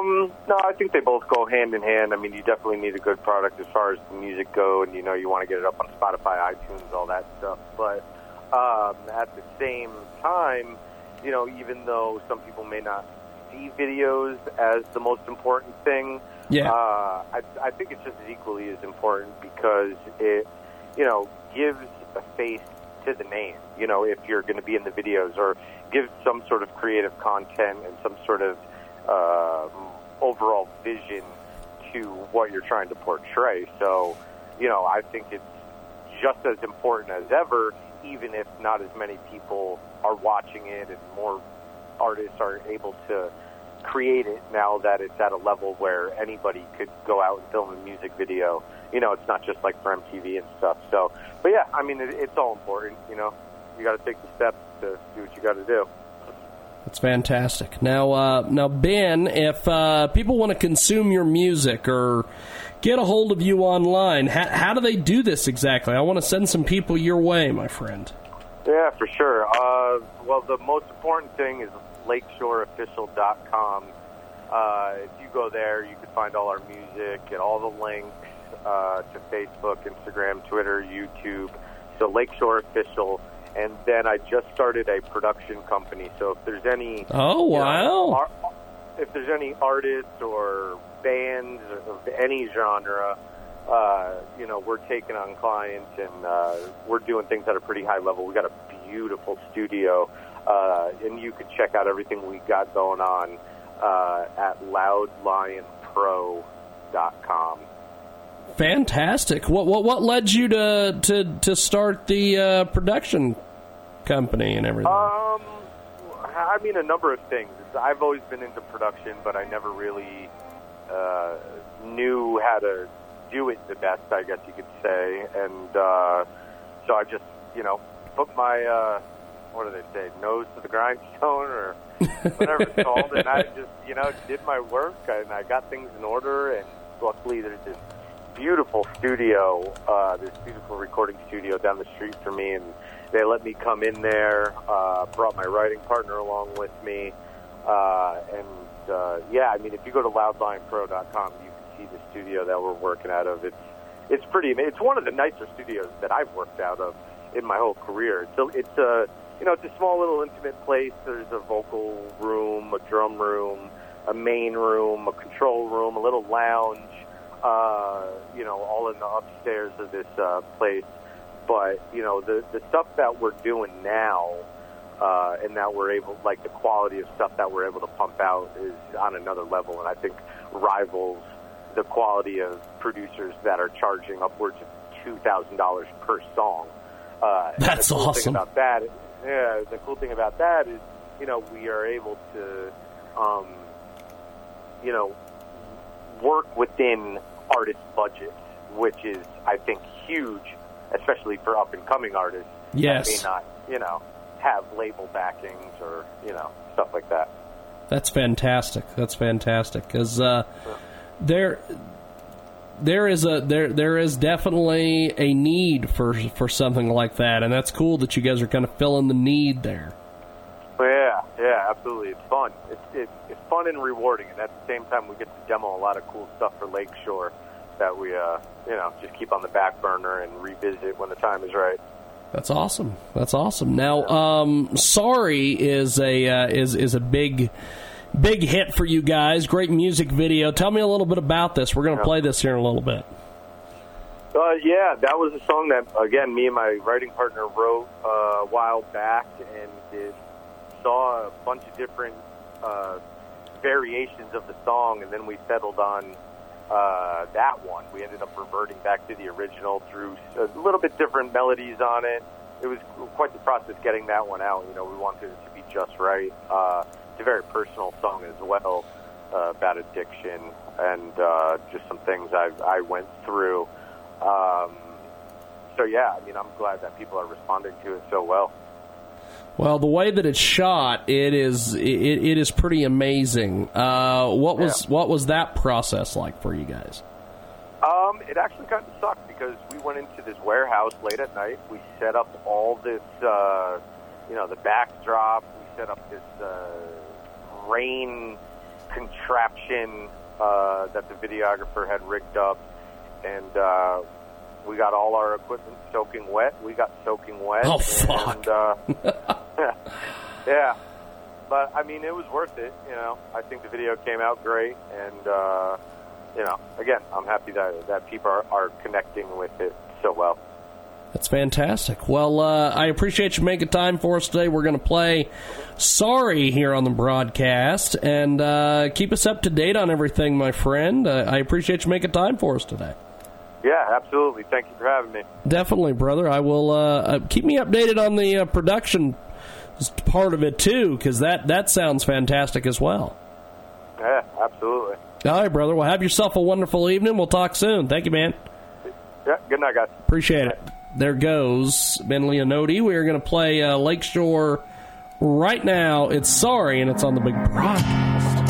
Um, no, I think they both go hand in hand. I mean, you definitely need a good product as far as the music go, and you know, you want to get it up on Spotify, iTunes, all that stuff. But um, at the same time, you know, even though some people may not see videos as the most important thing, Yeah. uh, I, I think it's just as equally as important because it, you know, gives a face to the name. You know, if you're going to be in the videos or give some sort of creative content and some sort of um overall vision to what you're trying to portray. So, you know, I think it's just as important as ever, even if not as many people are watching it and more artists are able to create it now that it's at a level where anybody could go out and film a music video. You know, it's not just like for MTV and stuff. So, but yeah, I mean, it, it's all important. You know, you got to take the steps to do what you got to do. That's fantastic. Now, uh, now, Ben, if uh, people want to consume your music or get a hold of you online, how, how do they do this exactly? I want to send some people your way, my friend. Yeah, for sure. Uh, well, the most important thing is lakeshoreofficial.com. Uh, if you go there, you can find all our music and all the links uh, to Facebook, Instagram, Twitter, YouTube. So Lakeshore Official. And then I just started a production company. So if there's any, Oh, you know, wow. ar- if there's any artists or bands of any genre, uh, you know, we're taking on clients and uh, we're doing things at a pretty high level. We got a beautiful studio, uh, and you can check out everything we got going on uh, at loudlionpro.com. Fantastic. What what what led you to to to start the uh, production company and everything? Um, I mean, a number of things. I've always been into production, but I never really uh, knew how to do it the best, I guess you could say. And uh, so I just, you know, put my, uh, what do they say, nose to the grindstone or whatever it's called. And I <laughs> just, you know, did my work and I got things in order. And luckily, there's this beautiful studio, uh, this beautiful recording studio down the street from me. And they let me come in there, uh, brought my writing partner along with me. Uh, and uh, yeah, I mean, if you go to loudlionpro.com, you can see the studio that we're working out of. It's it's pretty. It's one of the nicer studios that I've worked out of in my whole career. A, it's a you know it's a small little intimate place. There's a vocal room, a drum room, a main room, a control room, a little lounge. Uh, you know, all in the upstairs of this uh, place. But you know, the the stuff that we're doing now uh, and that we're able, like the quality of stuff that we're able to pump out is on another level, and I think rivals the quality of producers that are charging upwards of two thousand dollars per song. Uh, That's the cool awesome. Thing about that, yeah, the cool thing about that is, you know, we are able to, um, you know, work within artist budget, which is, I think, huge, especially for up and coming artists Yes. that may not, you know, have label backings or you know stuff like that. That's fantastic. That's fantastic because uh, there there is a there there is definitely a need for for something like that, and that's cool that you guys are kind of filling the need there. Yeah, yeah, absolutely. It's fun. It's it, it's fun and rewarding, and at the same time, we get to demo a lot of cool stuff for Lakeshore that we uh you know just keep on the back burner and revisit when the time is right. That's awesome. That's awesome. Now, um, sorry is a uh, is is a big big hit for you guys. Great music video. Tell me a little bit about this. We're going to play this here in a little bit. Uh, yeah, that was a song that again me and my writing partner wrote uh, a while back, and it saw a bunch of different uh, variations of the song, and then we settled on uh, that one. We ended up reverting back to the original through a little bit different melodies on it. It was quite the process getting that one out. You know, we wanted it to be just right. Uh, it's a very personal song as well uh, about addiction and uh, just some things I, I went through. Um, so yeah, I mean, I'm glad that people are responding to it so well. Well, the way that it's shot, it is it, it is pretty amazing. Uh, what was what was that process like for you guys? Um, it actually kind of sucked because we went into this warehouse late at night. We set up all this, uh, you know, the backdrop. We set up this uh, rain contraption uh, that the videographer had rigged up, and uh, we got all our equipment soaking wet. We got soaking wet. Oh, fuck. And, uh, <laughs> yeah. But I mean, it was worth it. You know, I think the video came out great, and uh, you know, again, I'm happy that that people are, are connecting with it so well. That's fantastic. Well, uh, I appreciate you making time for us today. We're going to play Sorry here on the broadcast and uh, keep us up to date on everything, my friend. Uh, I appreciate you making time for us today. Yeah, absolutely. Thank you for having me. Definitely, brother. I will uh, uh, keep me updated on the uh, production part of it too, because that that sounds fantastic as well. Yeah, absolutely. All right, brother. Well, have yourself a wonderful evening. We'll talk soon. Thank you, man. Yeah, good night, guys. Appreciate it. There goes Ben Leonodi. We are going to play uh, Lakeshore right now. It's sorry, and it's on the big broadcast.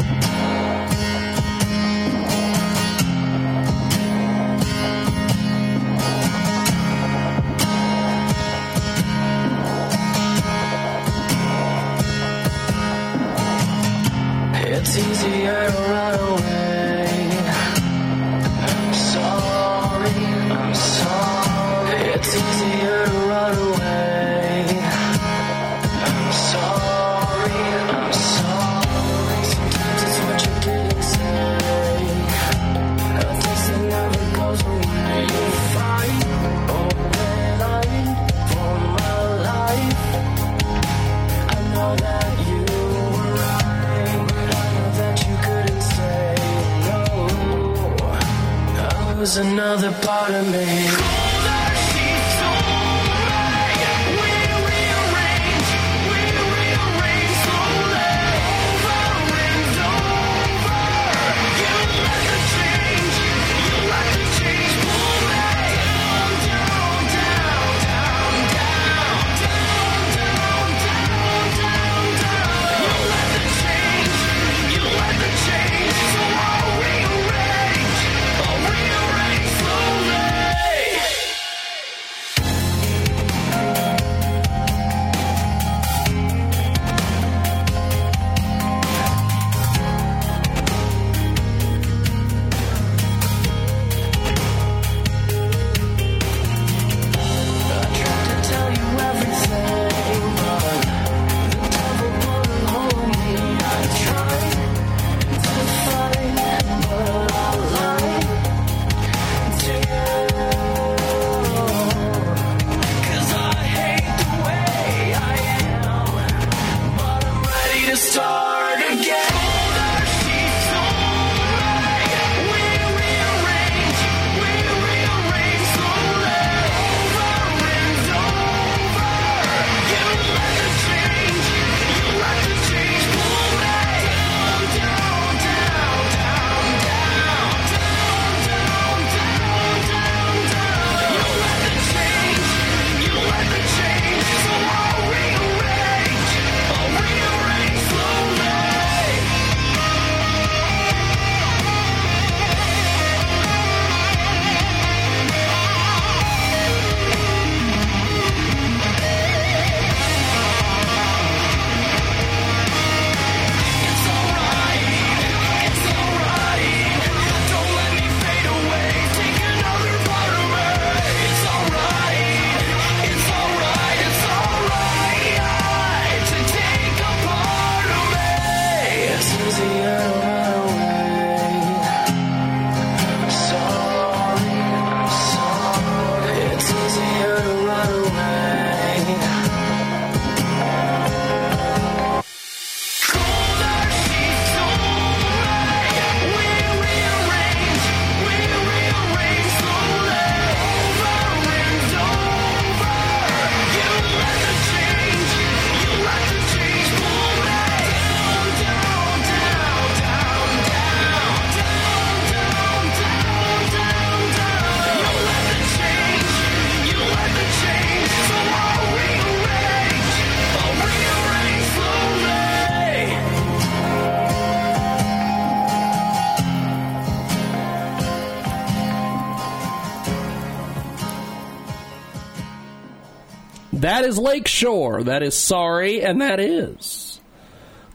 That is Lakeshore. That is sorry, and that is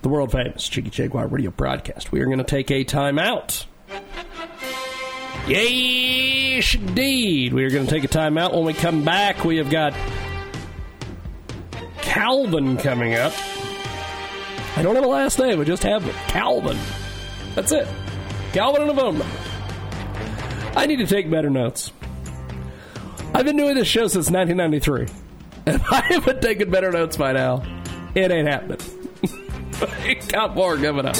the world famous Jiggy Jaguar radio broadcast. We are going to take a timeout. Yes, indeed. We are going to take a timeout. When we come back, we have got Calvin coming up. I don't have a last name. I just have Calvin. That's it. Calvin and a phone number. I need to take better notes. I've been doing this show since 1993. If I haven't taken better notes by now, it ain't happening. <laughs> Got more coming up.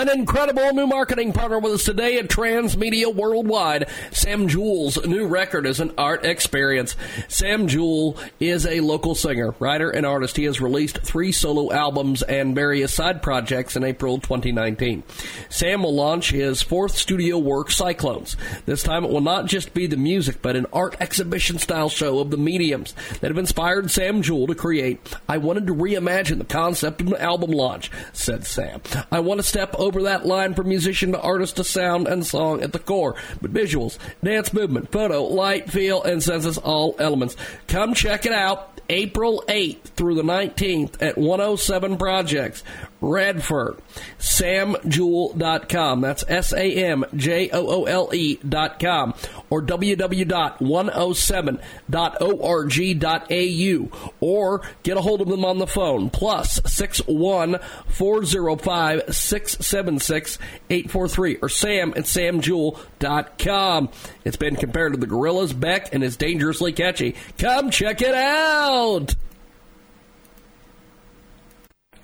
An incredible new marketing partner with us today at Transmedia Worldwide. Sam Joole's new record is an art experience. Sam Joole is a local singer, writer, and artist. He has released three solo albums and various side projects in April 2019. Sam will launch his fourth studio work, Cyclones. This time it will not just be the music, but an art exhibition style show of the mediums that have inspired Sam Joole to create. I wanted to reimagine the concept of an album launch, said Sam. I want to step over that line from musician to artist to sound and song at the core, but visuals, dance movement, photo, light, feel, and senses, all elements. Come check it out. April 8th through the 19th at 107 Projects, Redfern. SamJoole.com. That's S A M J O O L E dot com. Or www.107.org.au. Or get a hold of them on the phone. Plus 61 405 676 843. Or Sam at SamJoole.com. It's been compared to the Gorillaz Beck and is dangerously catchy. Come check it out!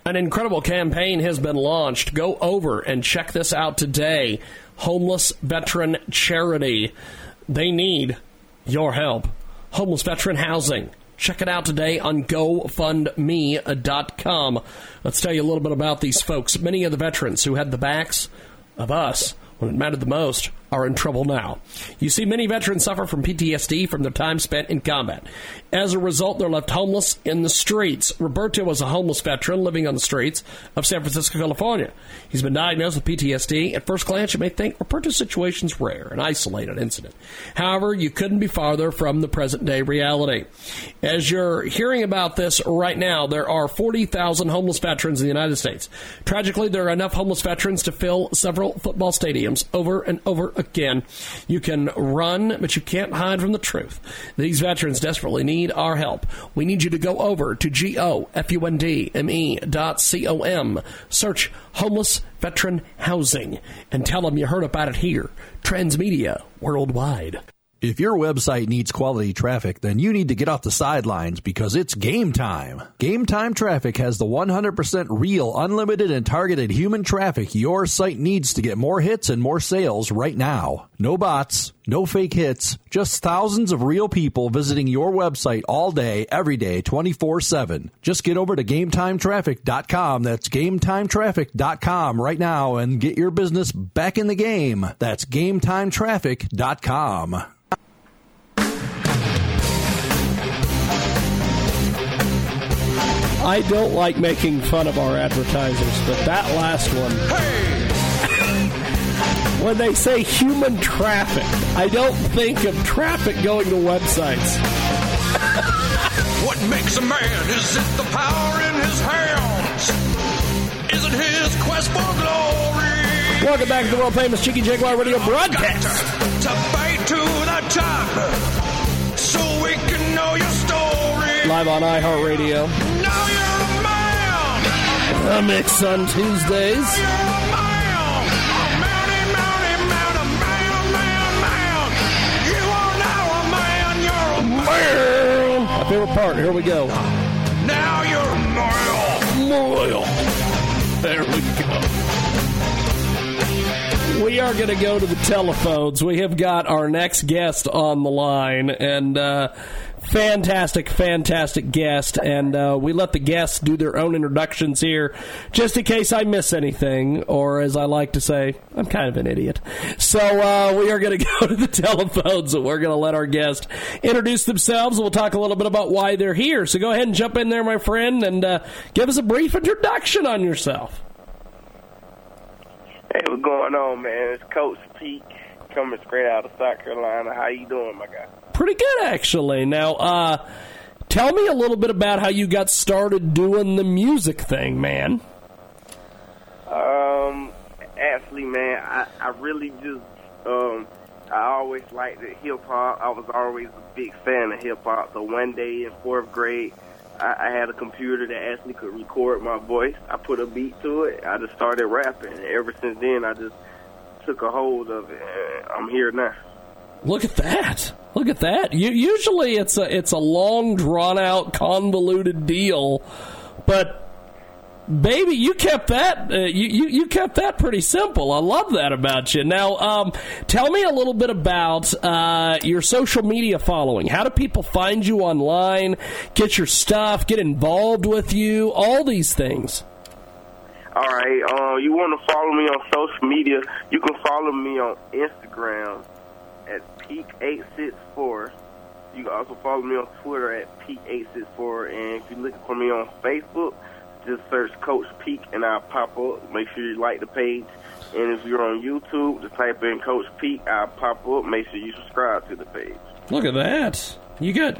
An incredible campaign has been launched. Go over and check this out today. Homeless Veteran Charity. They need your help. Homeless Veteran Housing. Check it out today on GoFundMe.com. Let's tell you a little bit about these folks. Many of the veterans who had the backs of us when it mattered the most are in trouble now. You see, many veterans suffer from PTSD from their time spent in combat. As a result, they're left homeless in the streets. Roberto was a homeless veteran living on the streets of San Francisco, California. He's been diagnosed with PTSD. At first glance, you may think Roberto's situation is rare, an isolated incident. However, you couldn't be farther from the present day reality. As you're hearing about this right now, there are 40,000 homeless veterans in the United States. Tragically, there are enough homeless veterans to fill several football stadiums over and over again. You can run, but you can't hide from the truth. These veterans desperately need our help. We need you to go over to G-O-F-U-N-D-M-E dot C-O-M. Search homeless veteran housing and tell them you heard about it here. Transmedia Worldwide. If your website needs quality traffic, then you need to get off the sidelines because it's game time. Game Time Traffic has the 100% real, unlimited, and targeted human traffic your site needs to get more hits and more sales right now. No bots, no fake hits, just thousands of real people visiting your website all day, every day, 24 7. Just get over to GameTimeTraffic.com. That's GameTimeTraffic.com right now and get your business back in the game. That's GameTimeTraffic.com. I don't like making fun of our advertisers, but that last one. when they say human traffic, I don't think of traffic going to websites. <laughs> What makes a man? Is it the power in his hands? Is it his quest for glory? Welcome back to the world famous Jiggy Jaguar Radio broadcast. To fight to the top so we can know your story. Live on iHeartRadio. Now you're a man. A mix on Tuesdays. You are now a man. You're a Man, My favorite part. Here we go. Now you're a man. Loyal. There we go. We are going to go to the telephones. We have got our next guest on the line, and uh, fantastic, fantastic guest. And uh, we let the guests do their own introductions here, just in case I miss anything, or as I like to say, I'm kind of an idiot. So uh, we are going <laughs> to go to the telephones, and we're going to let our guest introduce themselves. We'll talk a little bit about why they're here. So go ahead and jump in there, my friend, and uh, give us a brief introduction on yourself. Hey, what's going on, man? It's Coach Pete coming straight out of South Carolina. How you doing, my guy? Pretty good, actually. Now, uh, tell me a little bit about how you got started doing the music thing, man. Um, actually, man, I, I really just um I always liked hip hop. I was always a big fan of hip hop. So one day in fourth grade, I, I had a computer that actually could record my voice. I put a beat to it. I just started rapping. Ever since then, I just took a hold of it. I'm here now. Look at that. Look at that. You, usually it's a it's a long drawn out convoluted deal, but baby, you kept that uh, you, you you kept that pretty simple. I love that about you. Now, um, tell me a little bit about uh, your social media following. How do people find you online? Get your stuff. Get involved with you. All these things. All right. Uh, you want to follow me on social media? You can follow me on Instagram peak864. You can also follow me on Twitter at peak864. And if you're looking for me on Facebook, just search Coach Peak and I'll pop up. Make sure you like the page. And if you're on YouTube, just type in Coach Peak, I'll pop up. Make sure you subscribe to the page. Look at that. You got,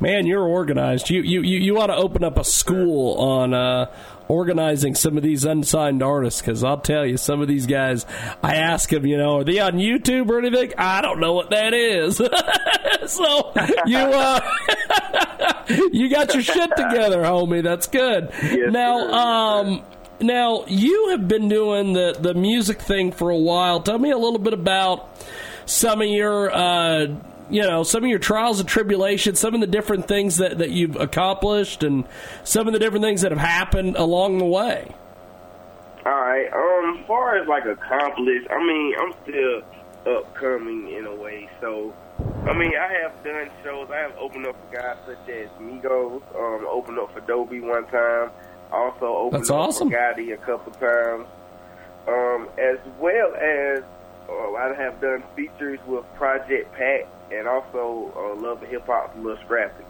man, you're organized. You you you, you ought to open up a school on uh, organizing some of these unsigned artists because I'll tell you, some of these guys, I ask them, you know, are they on YouTube or anything? I don't know what that is. <laughs> so you uh, <laughs> you got your shit together, homie. That's good. now, um, now you have been doing the the music thing for a while. Tell me a little bit about some of your. Uh, you know some of your trials and tribulations, some of the different things that, that you've accomplished, and some of the different things that have happened along the way. All right. Um, as far as like accomplished, I mean, I'm still upcoming in a way. So, I mean, I have done shows. I have opened up for guys such as Migos. Um, opened up for Dobie one time. Also opened That's up awesome. for Gotti a couple times. Um, as well as uh, I have done features with Project Pat and also uh, Love and Hip Hop Lil Scrappy.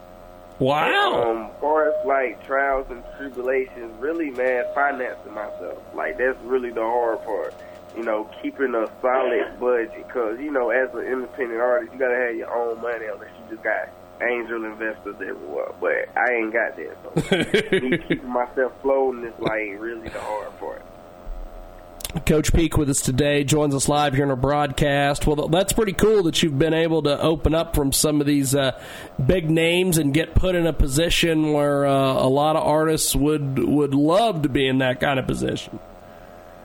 Wow. Um, as far as like trials and tribulations, really, man, financing myself. Like that's really the hard part. You know, keeping a solid budget because you know, as an independent artist, you gotta have your own money unless you just got angel investors everywhere. But I ain't got that. So <laughs> me keeping myself floating is like really the hard part. Coach Peak with us today joins us live here in our broadcast. Well, that's pretty cool that you've been able to open up from some of these uh, big names and get put in a position where uh, a lot of artists would would love to be in that kind of position.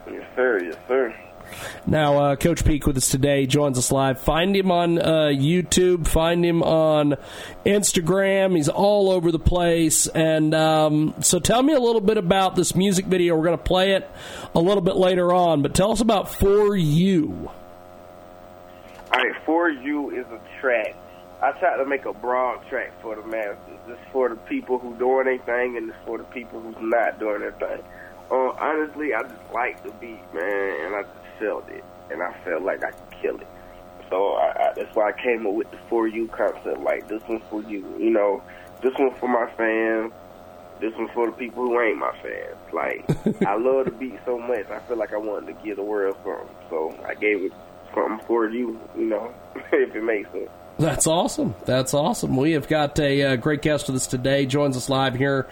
Yes, sir. Yes, sir. Now, uh, Coach Peak with us today joins us live. Find him on uh, YouTube. Find him on Instagram. He's all over the place. And um, so, tell me a little bit about this music video. We're going to play it a little bit later on, but tell us about For You. All right, For You is a track. I tried to make a broad track for the masses. This for the people who doing their thing, and this for the people who's not doing their thing. Uh, honestly, I just like the beat, man, and I just felt it, and I felt like I could kill it. So I, I, that's why I came up with the For You concept. Like this one's for you, you know. This one's for my fans. This one's for the people who ain't my fans. Like <laughs> I love the beat so much. I feel like I wanted to give the world something. So I gave it something for you, you know, <laughs> if it makes sense. That's awesome. That's awesome. We have got a uh, great guest with us today. Joins us live here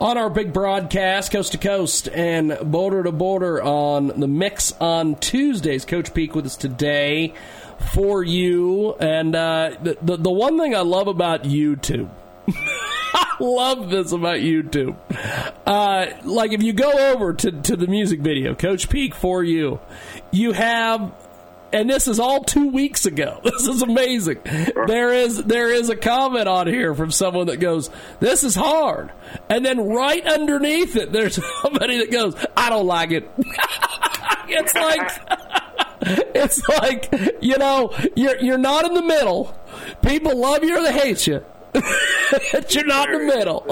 on our big broadcast, coast to coast and border to border on the mix on Tuesdays. Coach Peak with us today for you. And uh, the, the the one thing I love about YouTube. <laughs> I love this about YouTube. Uh, like if you go over to, to the music video, Coach Peak for you, you have and this is all two weeks ago. <laughs> This is amazing. There is there is a comment on here from someone that goes, "This is hard," and then right underneath it, there's <laughs> somebody that goes, "I don't like it." <laughs> it's like it's like you know you're you're not in the middle. People love you or they hate you. you're not in the middle.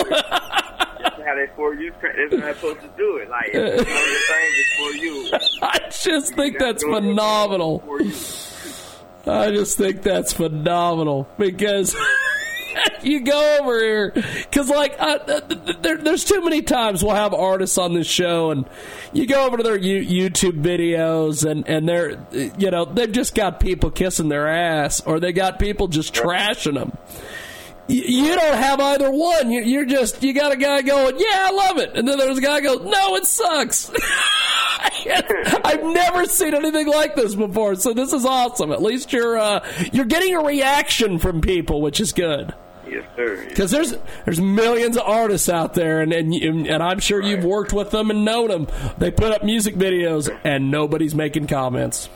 How they for you. That's how they're supposed to do it. Like if you know your thing is for you. I just think that's phenomenal. I just think that's phenomenal because <laughs> you go over here because like uh, uh, there, there's too many times we'll have artists on this show and you go over to their U- YouTube videos and and they're you know they've just got people kissing their ass or they got people just trashing them. You, don't have either one. You, you're just you got a guy going, yeah, I love it, and then there's a guy goes, no, it sucks. <laughs> I've never seen anything like this before, so this is awesome. At least you're uh, you're getting a reaction from people, which is good. Yes, sir. Because there's there's millions of artists out there, and and, and I'm sure you've worked with them and known them. They put up music videos, and nobody's making comments.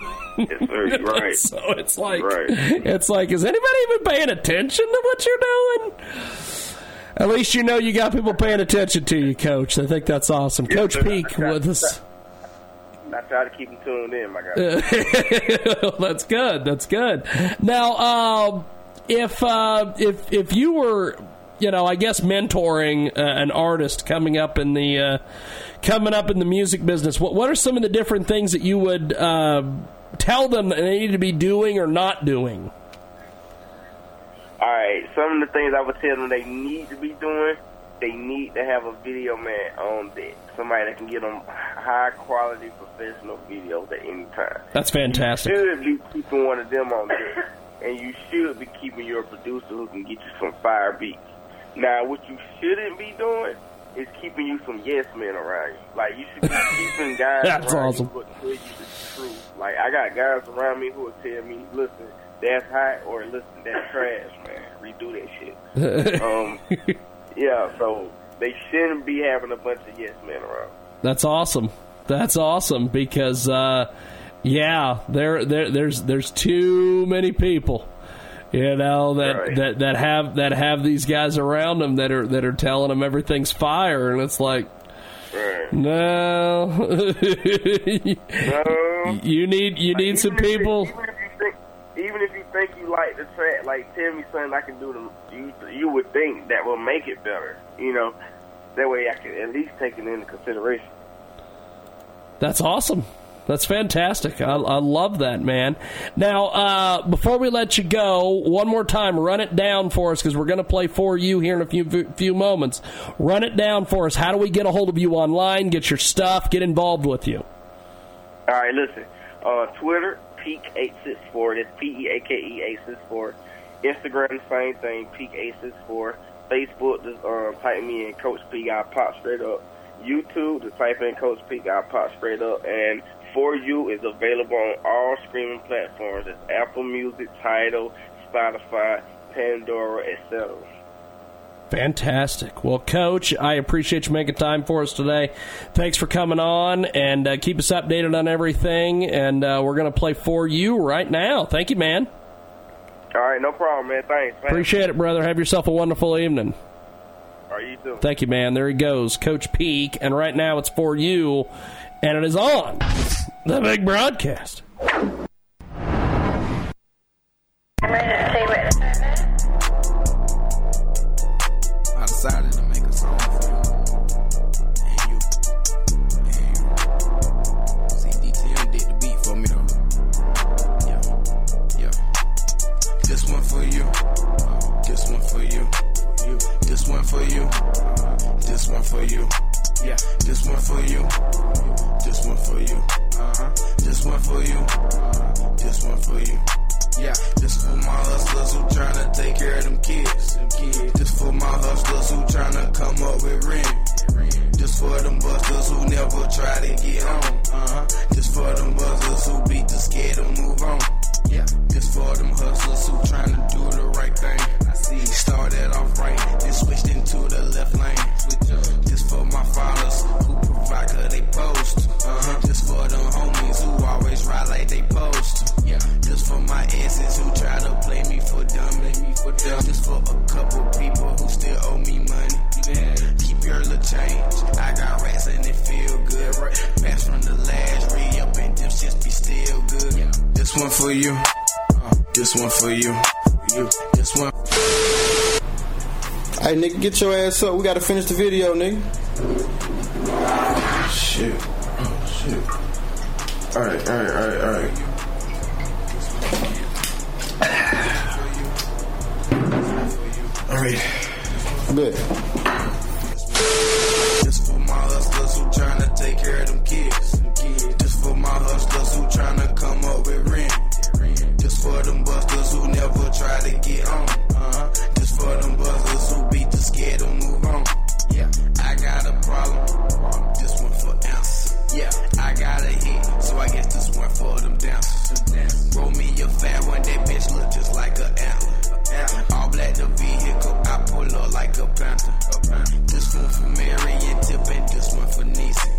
<laughs> Yes, sir. <laughs> Right. so it's like Right. it's like is anybody even paying attention to what you're doing? At least you know you got people paying attention to you, Coach. I think that's awesome. Coach sir. Peak with us. I try to keep them tuned in, my guy. <laughs> that's good. That's good. Now, um, if uh, if if you were, you know, I guess mentoring uh, an artist coming up in the uh, coming up in the music business, what what are some of the different things that you would uh, tell them that they need to be doing or not doing? All right, some of the things I would tell them they need to be doing, they need to have a video man on deck. Somebody that can get them high quality professional videos at any time. That's fantastic. You should be keeping one of them on deck, and you should be keeping your producer who can get you some fire beats. Now, what you shouldn't be doing is keeping you some yes men around you. Like you should be <laughs> keeping guys That's around awesome. you who tell you the truth. Like I got guys around me who will tell me, "Listen, that's hot," or "Listen, that's trash, man. Redo that shit." <laughs> um, yeah, so they shouldn't be having a bunch of yes men around. That's awesome. That's awesome because uh, yeah, there, there there's there's too many people. You know that, that that have that have these guys around them that are that are telling them everything's fire, and it's like, no, <laughs> you need you need some people. Even if you think, even if you think you like the track, like tell me something I can do to you. You would think that will make it better. You know, that way I can at least take it into consideration. That's awesome. That's fantastic. I, I love that, man. Now, uh, before we let you go, one more time, run it down for us because we're going to play for you here in a few few moments. Run it down for us. How do we get a hold of you online? Get your stuff. Get involved with you. All right, listen. Uh, Twitter, Peak eight six four. That's P E A K E eight six four. Instagram, same thing, Peak eight six four. Facebook, just um, type me in Coach Peak. I'll pop straight up. YouTube, just type in Coach Peak. I'll pop straight up. And For You is available on all streaming platforms. It's Apple Music, Tidal, Spotify, Pandora, etc. Fantastic. Well, Coach, I appreciate you making time for us today. Thanks for coming on and uh, keep us updated on everything. And uh, we're going to play for you right now. Thank you, man. All right, no problem, man. Thanks. man. Appreciate it, brother. Have yourself a wonderful evening. All right, you too. Thank you, man. There he goes, Coach Peak. And right now it's for you, and it is on the big broadcast. I decided to make a song for you. And you. And you. CDTM did the beat for me though. Yeah. Yeah. This one for you. Uh, this one for you. you. This one for you. Uh, this one for you. Yeah. This one for you. This one for you. Uh-huh. This one for you. This one for you. Yeah, this for my hustlers who tryna take care of them kids. Them kids. This for my hustlers who tryna come up with rent. Just for them busters who never try to get on. Uh-huh. This for them busters who beat the scared to move on. Yeah, just for them hustlers who tryna do the right thing. I see. Started off right, then switched into the left lane. Switch up. This for my fathers who cause they post. Uh-huh. This for them homies who always ride like they post. Yeah, this for my exes who try to play me for dumb. Play me for dumb. This for a couple people who still owe me money. Yeah. Keep your little change. I got rats and it feel good. Right. Pass from the last re up and them shits be still good. Yeah. This one for you. Uh, this one for you. For you. This one. Hey, nigga, get your ass up. We gotta finish the video, nigga. Shit. Oh, shit. Alright, alright, alright, alright. Alright. Bet. This for my hustlers who tryna take care of them kids. This for my hustlers who tryna come up with rent. This for them busters who never try to get on. Uh-huh. This for them busters got a problem. This one for answer. Yeah, I got a hit, so I guess this one for them dancers. Roll me a fat one, that bitch look just like a antler. All black the vehicle, I pull up like a panther. This one for Marion Tip and this one for Nisi.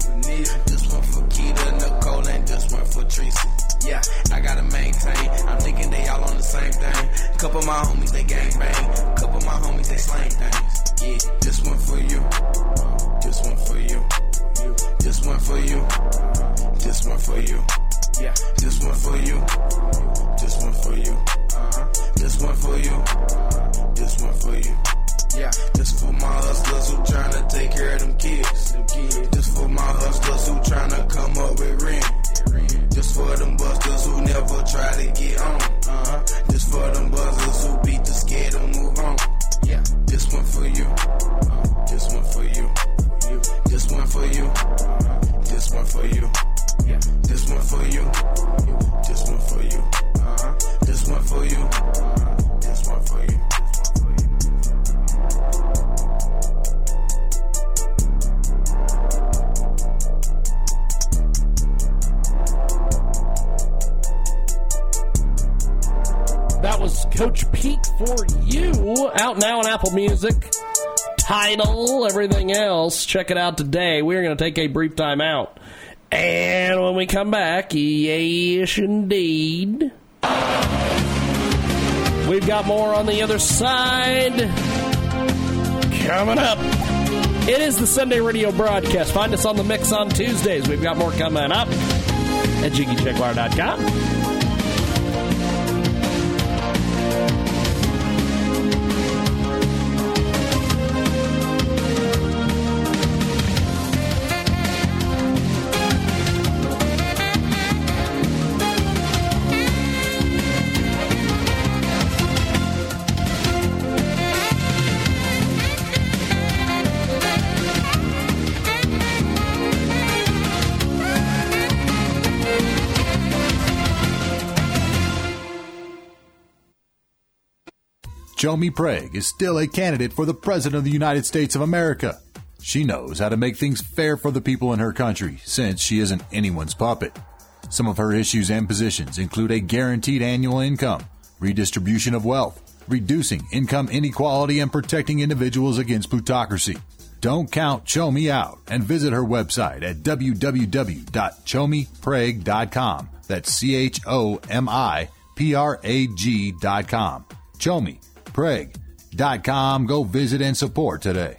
This one for Keita Nicole and this one for Tracy. Yeah, I gotta maintain. I'm thinking they all on the same thing. Couple my homies, they gang bang. Couple my homies, they slang things. Yeah, this one for you. This one for you. This one for you. This one for you. Yeah, this one for you. This one for you. Uh-huh. This one for you. This one for you. Yeah, this for my hustlers who tryna take care of them kids. This for my hustlers who tryna come up with rent. Just for them busters who never try to get Music. Title, everything else. Check it out today. We're going to take a brief time out. And when we come back, yes, indeed. We've got more on the other side. Coming up. It is the Sunday radio broadcast. Find us on the mix on Tuesdays. We've got more coming up at JiggyJaguar.com. Chomi Prag is still a candidate for the President of the United States of America. She knows how to make things fair for the people in her country since she isn't anyone's puppet. Some of her issues and positions include a guaranteed annual income, redistribution of wealth, reducing income inequality, and protecting individuals against plutocracy. Don't count Chomi out and visit her website at www.chomiprag.com. That's C H O M I P R A G.com. Chomiprag.com. Go visit and support today.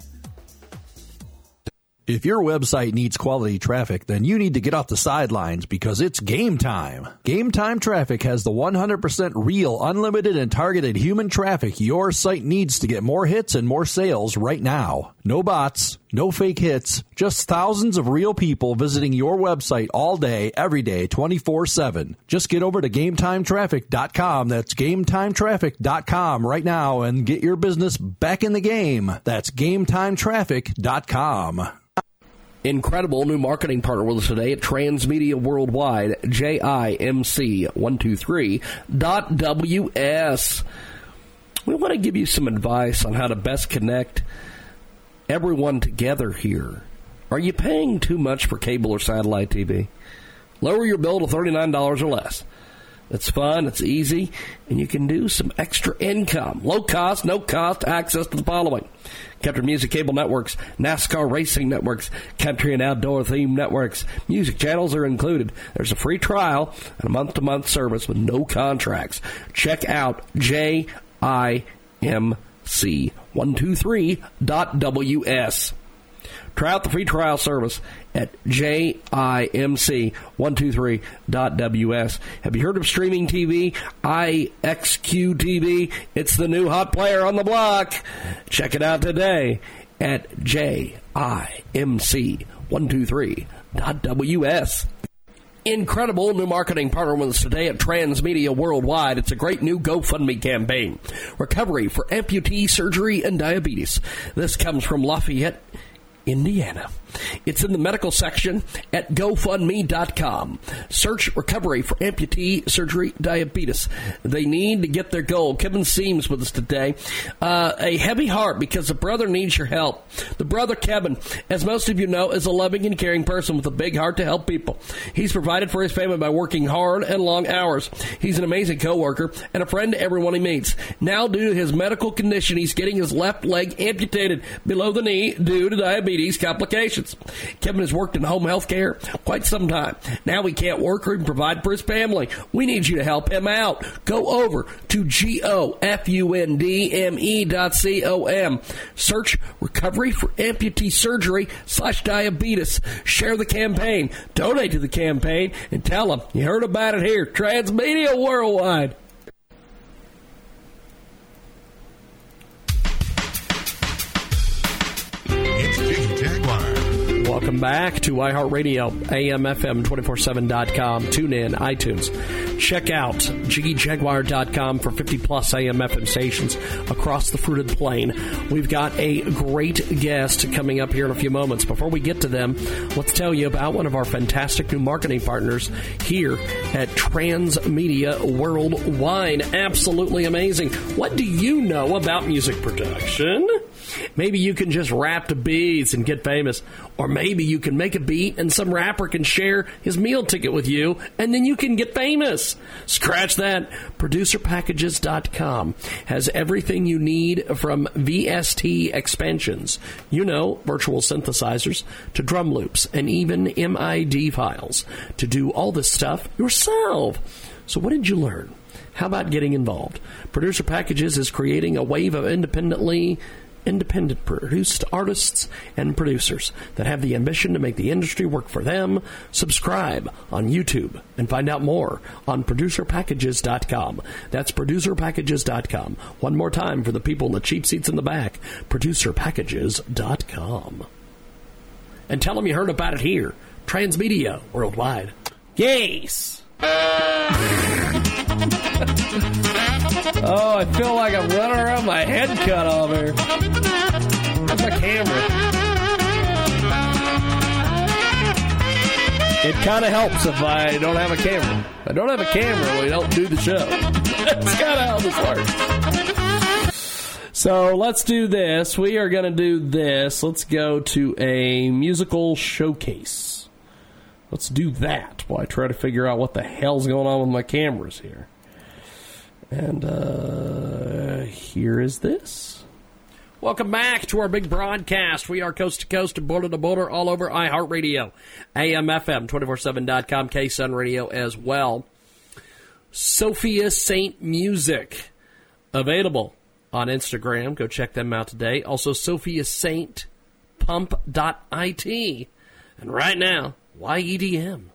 If your website needs quality traffic, then you need to get off the sidelines because it's game time. Game Time Traffic has the 100% real, unlimited, and targeted human traffic your site needs to get more hits and more sales right now. No bots, no fake hits, just thousands of real people visiting your website all day, every day, 24 7. Just get over to GameTimeTraffic.com. That's GameTimeTraffic.com right now and get your business back in the game. That's GameTimeTraffic.com. Incredible new marketing partner with us today at Transmedia Worldwide, JIMC123.WS. We want to give you some advice on how to best connect everyone together here. Are you paying too much for cable or satellite TV? Lower your bill to $39 or less. It's fun, it's easy, and you can do some extra income. Low cost, no cost access to the following country music cable networks, NASCAR racing networks, country and outdoor theme networks. Music channels are included. There's a free trial and a month to month service with no contracts. Check out JIMC123.WS. Try out the free trial service at JIMC123.WS. Have you heard of streaming TV? IXQ TV. It's the new hot player on the block. Check it out today at JIMC123.WS. Incredible new marketing partner with us today at Transmedia Worldwide. It's a great new GoFundMe campaign. Recovery for amputee surgery and diabetes. This comes from Lafayette, Indiana. It's in the medical section at GoFundMe.com. Search recovery for amputee surgery diabetes. They need to get their goal. Kevin Seams with us today. Uh, a heavy heart because the brother needs your help. The brother Kevin, as most of you know, is a loving and caring person with a big heart to help people. He's provided for his family by working hard and long hours. He's an amazing coworker and a friend to everyone he meets. Now, due to his medical condition, he's getting his left leg amputated below the knee due to diabetes. Diabetes complications. Kevin has worked in home health care quite some time. Now he can't work or even provide for his family. We need you to help him out. Go over to G-O-F-U-N-D-M-E dot C-O-M. Search recovery for amputee surgery slash diabetes. Share the campaign. Donate to the campaign and tell them you heard about it here. Transmedia Worldwide. Welcome back to iHeartRadio, AMFM247.com. Tune in, iTunes. Check out JiggyJaguar.com for 50 plus AMFM stations across the fruited plain. We've got a great guest coming up here in a few moments. Before we get to them, let's tell you about one of our fantastic new marketing partners here at Transmedia Worldwide. Absolutely amazing. What do you know about music production? Maybe you can just rap to beats and get famous. Or maybe you can make a beat and some rapper can share his meal ticket with you and then you can get famous. Scratch that. Producerpackages.com has everything you need from VST expansions, you know, virtual synthesizers, to drum loops and even MID files to do all this stuff yourself. So, what did you learn? How about getting involved? Producer Packages is creating a wave of independently independent produced artists and producers that have the ambition to make the industry work for them. Subscribe on YouTube and find out more on producerpackages.com. That's producerpackages.com. One more time for the people in the cheap seats in the back. Producerpackages.com. And tell them you heard about it here. Transmedia Worldwide. Yes! <laughs> Oh, I feel like I'm running around my head cut off here. Where's my camera? It kind of helps if I don't have a camera. If I don't have a camera, we don't do the show. <laughs> That's kind of how this works. So let's do this. We are going to do this. Let's go to a musical showcase. Let's do that while I try to figure out what the hell's going on with my cameras here. And uh, here is this. Welcome back to our big broadcast. We are coast to coast and border to border all over iHeartRadio, AMFM, 247.com, KSUN Radio as well. Sophia Saint Music, available on Instagram. Go check them out today. Also, Sophia Saint Pump.it. And right now, YEDM.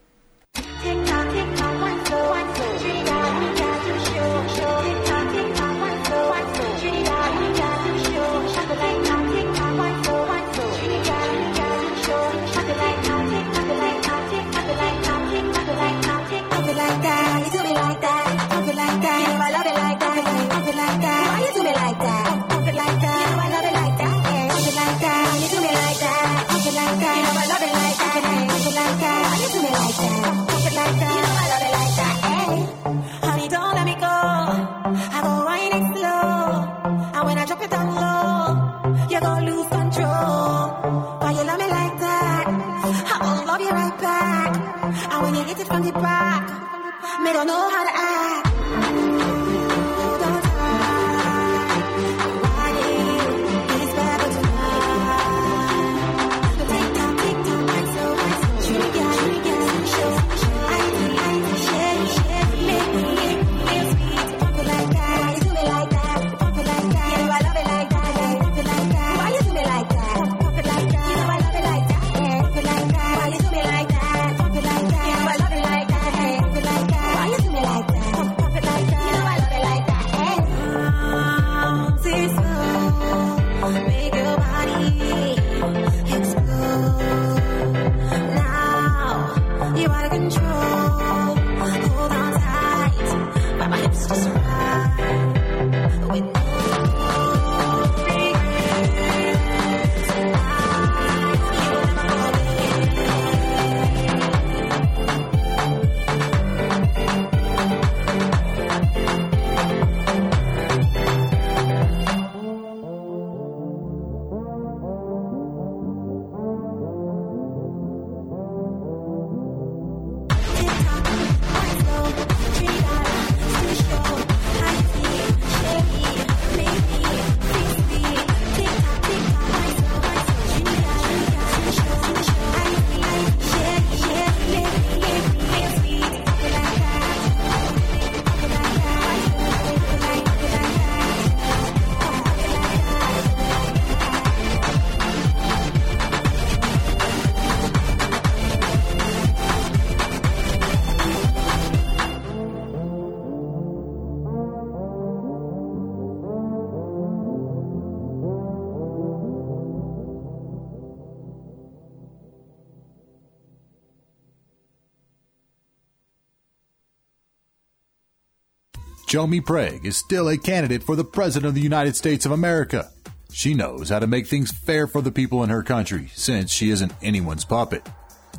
Chomi Prag is still a candidate for the President of the United States of America. She knows how to make things fair for the people in her country since she isn't anyone's puppet.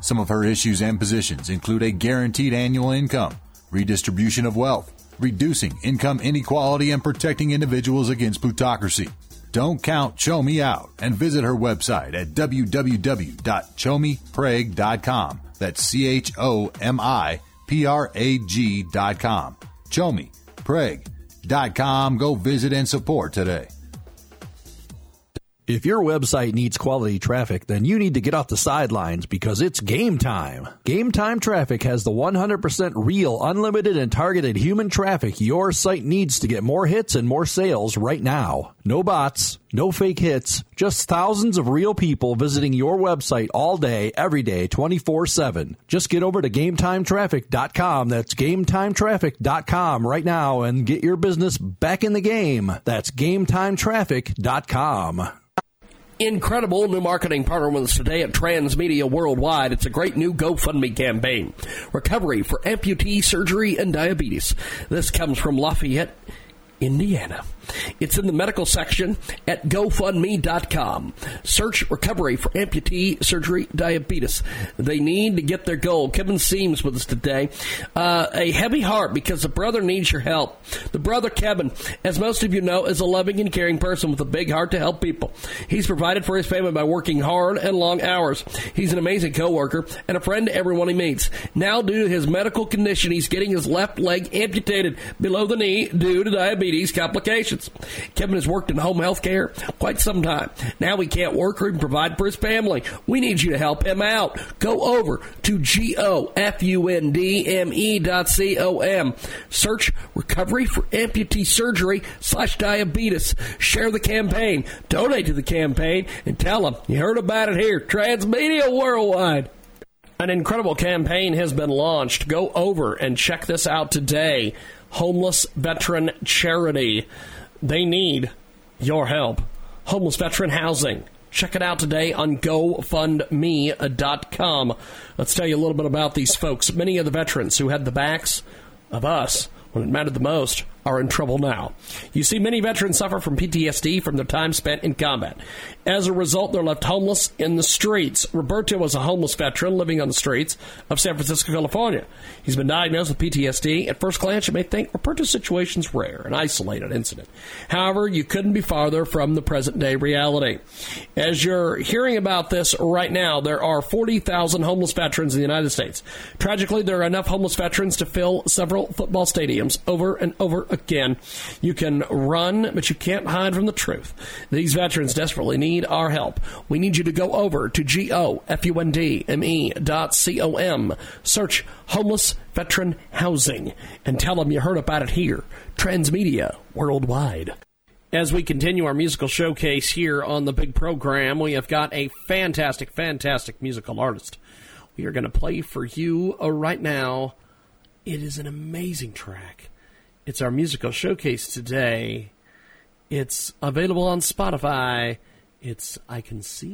Some of her issues and positions include a guaranteed annual income, redistribution of wealth, reducing income inequality, and protecting individuals against plutocracy. Don't count Chomi out and visit her website at www.chomiprag.com. That's C H O M I P R A G.com. Chomiprag.com. Go visit and support today. If your website needs quality traffic, then you need to get off the sidelines because it's game time. Game Time Traffic has the 100% real, unlimited, and targeted human traffic your site needs to get more hits and more sales right now. No bots, no fake hits, just thousands of real people visiting your website all day, every day, 24 7. Just get over to GameTimeTraffic.com. That's GameTimeTraffic.com right now and get your business back in the game. That's GameTimeTraffic.com incredible new marketing partner with us today at Transmedia Worldwide. It's a great new GoFundMe campaign. Recovery for amputee surgery and diabetes. This comes from Lafayette, Indiana. It's in the medical section at GoFundMe.com. Search recovery for amputee surgery diabetes. They need to get their goal. Kevin Seams with us today. Uh, a heavy heart because the brother needs your help. The brother Kevin, as most of you know, is a loving and caring person with a big heart to help people. He's provided for his family by working hard and long hours. He's an amazing coworker and a friend to everyone he meets. Now, due to his medical condition, he's getting his left leg amputated below the knee due to diabetes complications. Kevin has worked in home health care quite some time. Now he can't work or even provide for his family. We need you to help him out. Go over to G-O-F-U-N-D-M-E dot C-O-M. Search recovery for amputee surgery slash diabetes. Share the campaign. Donate to the campaign and tell them you heard about it here. Transmedia Worldwide. An incredible campaign has been launched. Go over and check this out today. Homeless Veteran Charity. They need your help. Homeless Veteran Housing. Check it out today on GoFundMe.com. Let's tell you a little bit about these folks. Many of the veterans who had the backs of us when it mattered the most are in trouble now. You see, many veterans suffer from PTSD from their time spent in combat. As a result, they're left homeless in the streets. Roberto was a homeless veteran living on the streets of San Francisco, California. He's been diagnosed with PTSD. At first glance, you may think Roberto's situation is rare, an isolated incident. However, you couldn't be farther from the present day reality. As you're hearing about this right now, there are 40,000 homeless veterans in the United States. Tragically, there are enough homeless veterans to fill several football stadiums over and over again. Again, you can run, but you can't hide from the truth. These veterans desperately need our help. We need you to go over to G O F U N D M E dot C O M. Search homeless veteran housing and tell them you heard about it here. Transmedia worldwide. As we continue our musical showcase here on the big program, we have got a fantastic, fantastic musical artist. We are going to play for you uh, right now. It is an amazing track. It's our musical showcase today. It's available on Spotify. It's I Can See.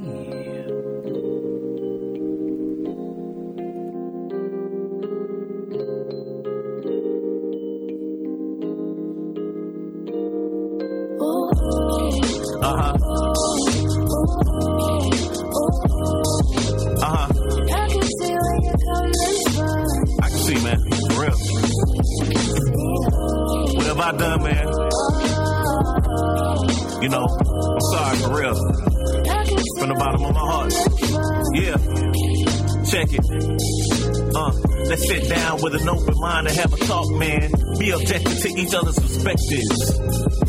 Uh Done, man? You know, I'm sorry, for real. From the bottom of my heart. Yeah. Check it. Uh, let's sit down with an open mind and have a talk, man. Be objective to each other's perspectives.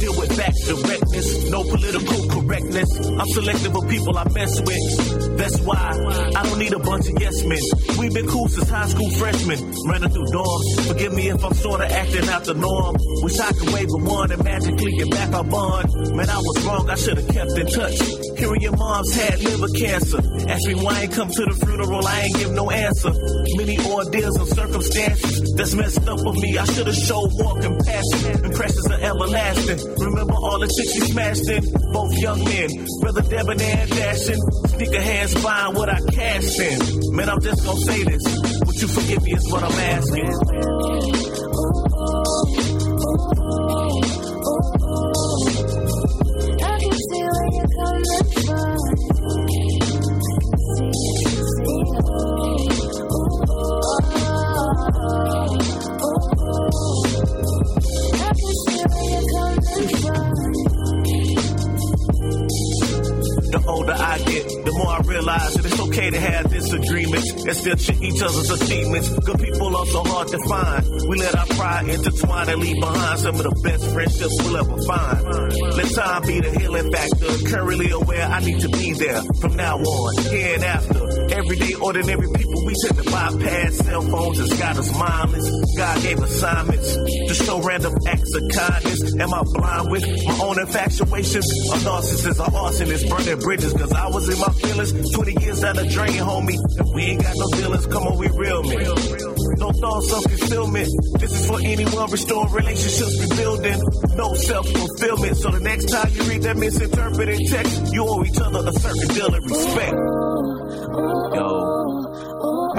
Deal with facts, directness, no political correctness. I'm selective of people I mess with. That's why I don't need a bunch of yes men. We've been cool since high school freshmen, running through dorms. Forgive me if I'm sorta acting out the norm. Wish I could wave a wand and magically get back our bond. Man, I was wrong, I should have kept in touch. Hearing your mom's had liver cancer. Ask me why I ain't come to the funeral, I ain't give no answer. Many ordeals and circumstances that's messed up with me. I should have showed more compassion. Impressions are everlasting. Remember all the chicks you smashed in? Both young men, brother debonair and dashing. Sneaker hands buying what I cashed in. Man, I'm just gonna say this. Would you forgive me is what I'm asking. Check each other's achievements. Good people are so hard to find. We let our pride intertwine and leave behind some of the best friendships we'll ever find. Let time be the healing factor. Currently aware I need to be there from now on, here and after. Everyday ordinary people, we tend to bypass cell phones and got us mindless. God gave assignments to show random acts of kindness. Am I blind with my own infatuations? A narcissist, a arsonist, burning bridges. Cause I was in my feelings 20 years down the drain, homie. And we ain't got no feelings, come on, we real men. No thoughts of fulfillment. This is for anyone restoring relationships, rebuilding. No self fulfillment. So the next time you read that misinterpreted text, you owe each other a certain deal of respect.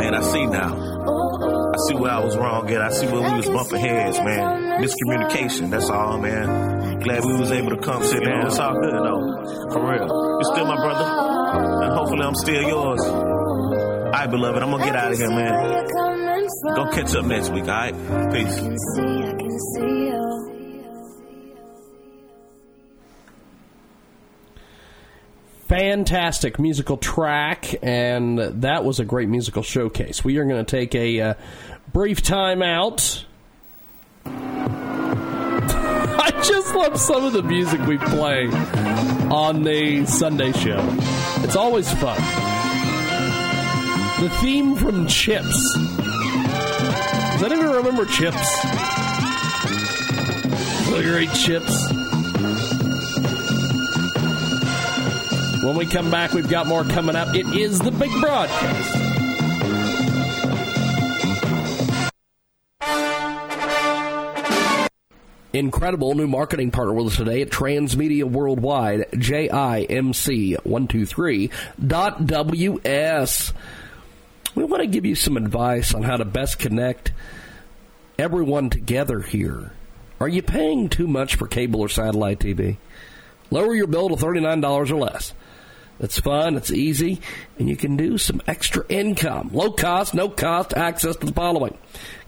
Man, I see now. I see where I was wrong at. I see where we was bumping heads, man. Miscommunication, that's all, man. Glad we was able to come sit down. It's all good, though. For real. You're still my brother. And hopefully I'm still yours. All right, beloved, I'm gonna get out of here, man. Go catch up next week, all right? Peace. Fantastic musical track, and that was a great musical showcase. We are going to take a uh, brief time out. <laughs> I just love some of the music we play on the Sunday show. It's always fun. The theme from Chips. Does anyone remember Chips? The great Chips. When we come back, we've got more coming up. It is the big broadcast. Incredible new marketing partner with us today at Transmedia Worldwide, JIMC123.ws. We want to give you some advice on how to best connect everyone together here. Are you paying too much for cable or satellite TV? Lower your bill to $39 or less. It's fun, it's easy, and you can do some extra income. Low cost, no cost access to the following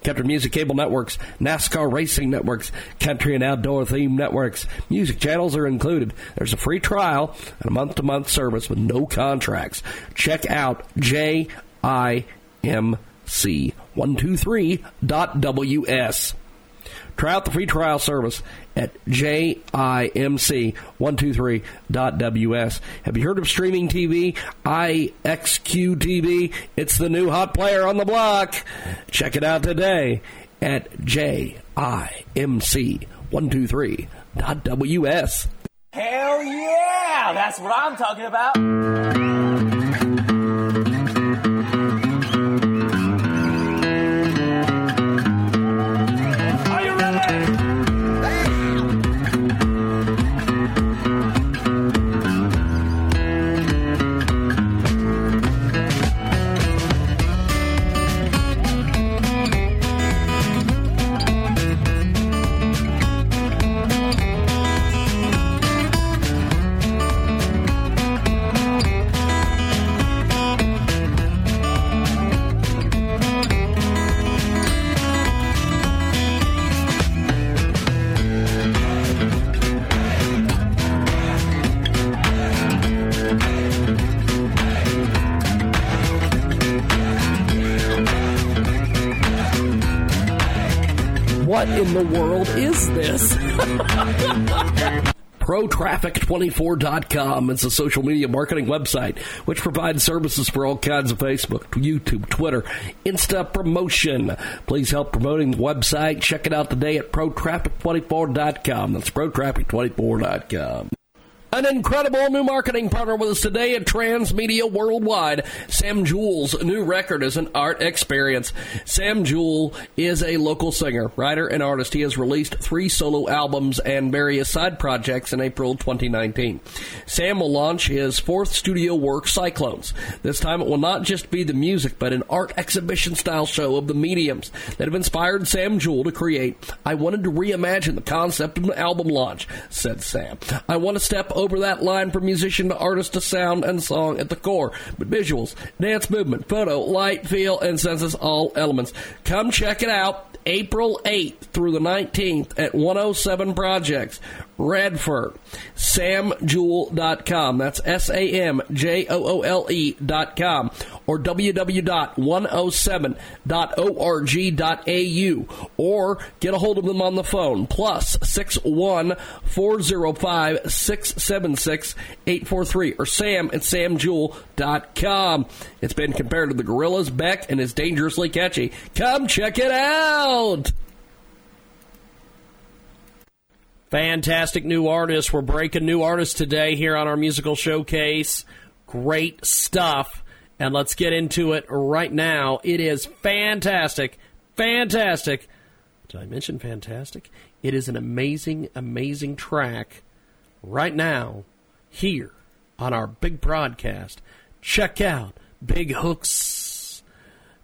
country music cable networks, NASCAR racing networks, country and outdoor theme networks. Music channels are included. There's a free trial and a month to month service with no contracts. Check out JIMC123.ws. Try out the free trial service at JIMC123.ws. Have you heard of streaming TV? IXQ TV. It's the new hot player on the block. Check it out today at JIMC123.ws. Hell yeah! That's what I'm talking about. The world is this? <laughs> ProTraffic24.com. It's a social media marketing website which provides services for all kinds of Facebook, YouTube, Twitter, Insta promotion. Please help promoting the website. Check it out today at ProTraffic24.com. That's ProTraffic24.com. An incredible new marketing partner with us today at Transmedia Worldwide. Sam Joole's new record is an art experience. Sam Joole is a local singer, writer, and artist. He has released three solo albums and various side projects in April 2019. Sam will launch his fourth studio work, Cyclones. This time it will not just be the music, but an art exhibition style show of the mediums that have inspired Sam Joole to create. I wanted to reimagine the concept of an album launch, said Sam. I want to step over that line from musician to artist to sound and song at the core, but visuals, dance movement, photo, light, feel, and senses all elements. Come check it out. April 8th through the 19th at 107 Projects, Redfern. SamJoole.com. That's S A M J O O L E.com. Or www.107.org.au. Or get a hold of them on the phone. Plus 61 405 676 843. Or Sam at SamJoole.com. It's been compared to the Gorillaz. Beck and is dangerously catchy. Come check it out. Fantastic new artists. We're breaking new artists today here on our musical showcase. Great stuff. And let's get into it right now. It is fantastic. Fantastic. Did I mention fantastic? It is an amazing, amazing track right now here on our big broadcast. Check out Big Hooks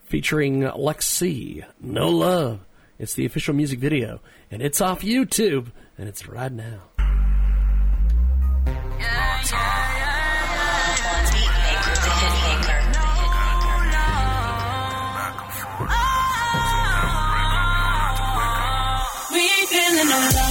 featuring Lexi. No Love. It's the official music video, and it's off YouTube, and it's right now. We ain't feeling no love. You've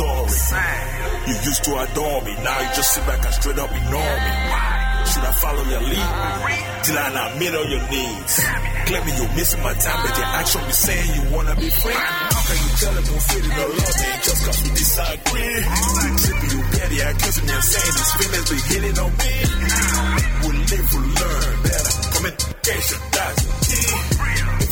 story. You used to adore me, now you just sit back and straight up ignore me. Should I follow your lead? Till I not meet all your needs. Claiming you're missing my time, but your action be saying you wanna be free. How can you tell them who fit in the love me just cause we disagree? Tripping you petty, accusing me and saying these feelings be hitting on me. We'll live, we'll learn better. Communication, that's the key.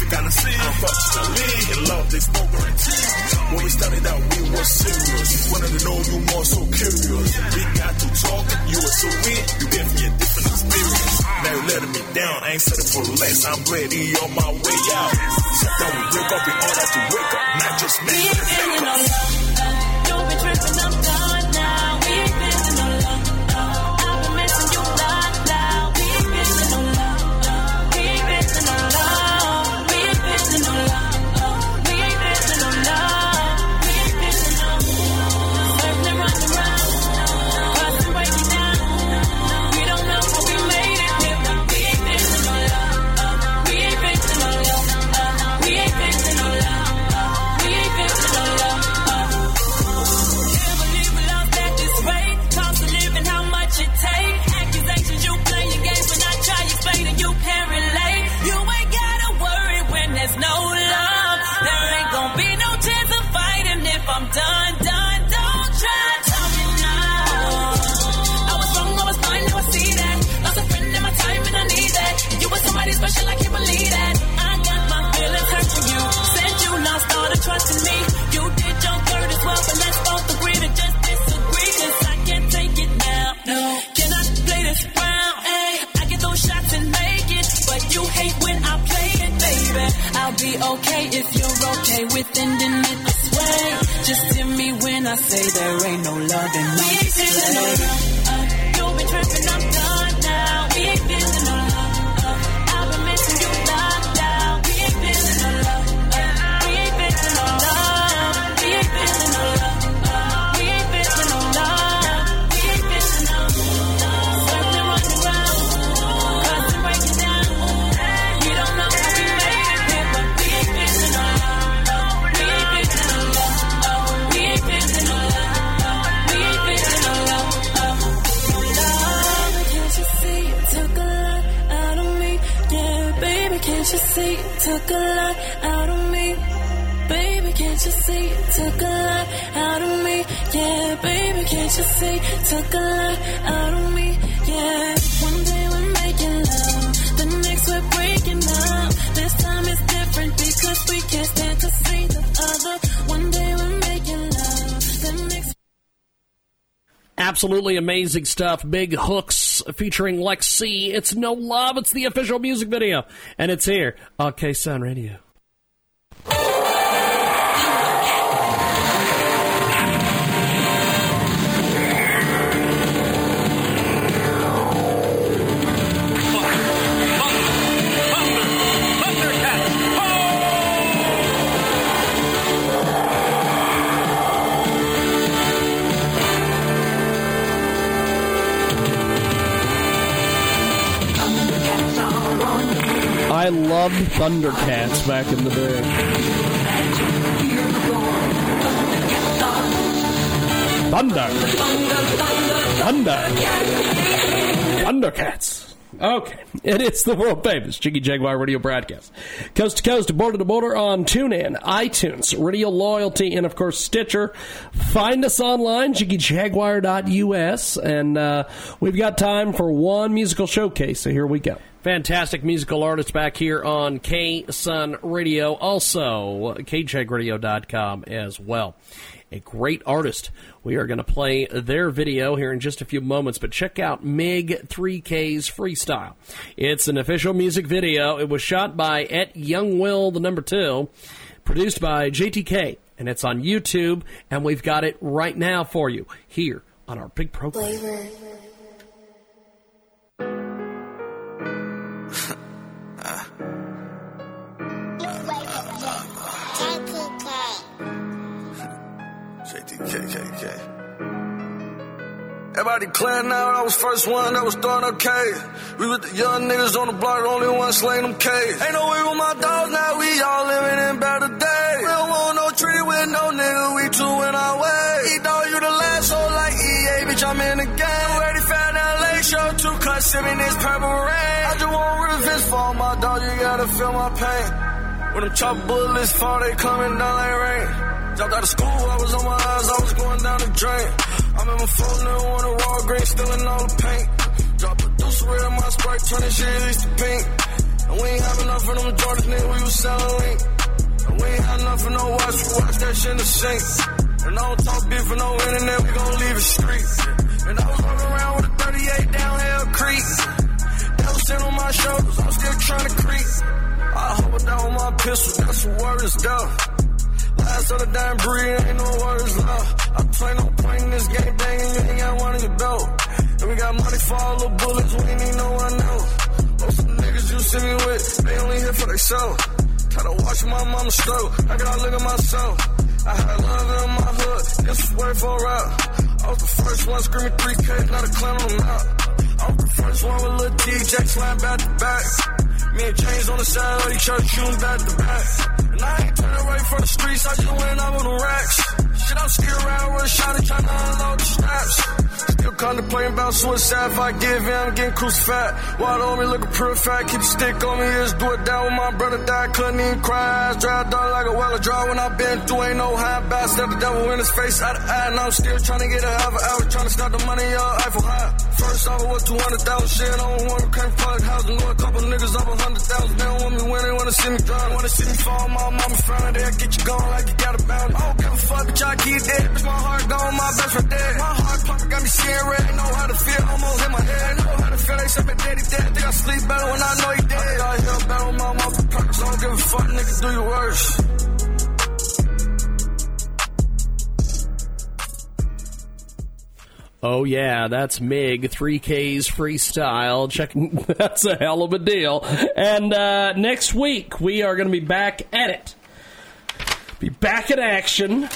Gotta see, unfortunately, in love there's no guarantee. When we started out, we were serious. Wanted to know you more, so curious. We got to talk, you were so weird. You gave me a different experience. Now you're letting me down, I ain't setting for less. I'm ready on my way out. Sit down, we break up in order to wake up, not just We make ain't feeling no say there ain't no took a lot out of me? Yeah, one day we're making love, the next we're breaking up. This time different because we can't stand to see the other. One day we're making love, the next. Absolutely amazing stuff. Big hooks featuring Lex C. It's no love. It's the official music video, and it's here on K Sound Radio. Loved Thundercats back in the day. Thunder. Thunder. Thundercats. Okay. It is the world famous Jiggy Jaguar radio broadcast. Coast to coast, border to border on TuneIn, iTunes, Radio Loyalty, and of course Stitcher. Find us online, jiggyjaguar.us. And uh, we've got time for one musical showcase, so here we go. Fantastic musical artists back here on K Sun Radio, also kjagradio.com as well. A great artist. We are going to play their video here in just a few moments, but check out MiG 3K's Freestyle. It's an official music video. It was shot by Et Young Will, the number two, produced by JTK, and it's on YouTube, and we've got it right now for you here on our big program. JTKKK. Everybody clearing out, I was first one that was up K. We with the young niggas on the block, the only one slaying them K. Ain't no way with my dogs now, we all living in better days. We don't want no treaty with no nigga, we two in our way. E dog, you the last, so like EA, bitch, I'm in the game. Already found LA show, two cuts, sipping this purple rain. I just want revenge for all my dog, you gotta feel my pain. When them chop bullets fall, they coming down like rain. Dropped out of school, I was on my eyes, I was going down the drain. I'm in my phone now on the Walgreens, stealing all the paint. Drop a deuce red in my sprite, turn this shit at least to pink. And we ain't have enough for them Jordans, nigga, we was selling link. And we ain't had enough for no watch, we watch that shit in the sink. And I don't talk beef for no internet, we gon' leave it street. And I was walking around with a 38 down Hell Creek. That was sitting on my shoulders, I'm still trying to creep. I hover down with my pistol, that's what word is done. Last of the damn breed, ain't no words left. Uh. I play no point in this game, dang, and you ain't got one in your belt. And we got money for all the bullets, we ain't need no one else. Most of the niggas you see me with, they only here for themselves. Try to watch my mama struggle, I gotta look at myself. I had love in my hood, this was way for rap. I was the first one screaming 3K, not a clown on the map. I was the first one with Lil DJ slam back to back. Me and James on the side of each other, shooting back to back. And I ain't turning away from the streets, I just went out with the racks. Shit, I'm still around with a shot and trying to unload the straps. Still contemplating about suicide if I give in, I'm getting crucified. Water on me looking purified, keep a stick on me, just do it down when my brother died, couldn't even cry. Eyes dry, dark like a well of dry when I been through, ain't no high back, step the devil in his face out of eye, and I'm still trying to get a half an hour, trying to start the money up, Eiffel high. First off, was 200,000 shit, I don't want to came public housing, know a couple niggas up a hundred thousand, they don't want me win, they wanna see me drown, wanna see me fall, my mama frown, they'll get you gone like you got a bound. I don't give a fuck, bitch, I keep dead, bitch, my heart gone, my best friend dead. My heart pumping got me seeing red, know how to feel, almost in my head, know how to feel, they my daddy dead, think I sleep better when I know he dead. I hear battle my mama for purpose, I don't give a fuck, nigga, do your worst. Oh yeah, that's MiG 3K's freestyle. Check, <laughs> that's a hell of a deal. And uh, next week we are going to be back at it. Be back in action.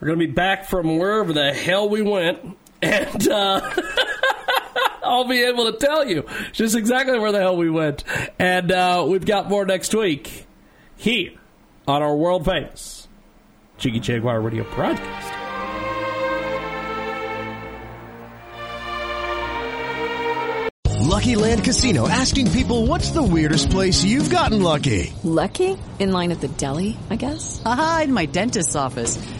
We're going to be back from wherever the hell we went, and uh, <laughs> I'll be able to tell you just exactly where the hell we went. And uh, we've got more next week here on our world famous Jiggy Jaguar Radio broadcast. Lucky Land Casino asking people what's the weirdest place you've gotten lucky? Lucky? In line at the deli, I guess? Aha, in my dentist's office.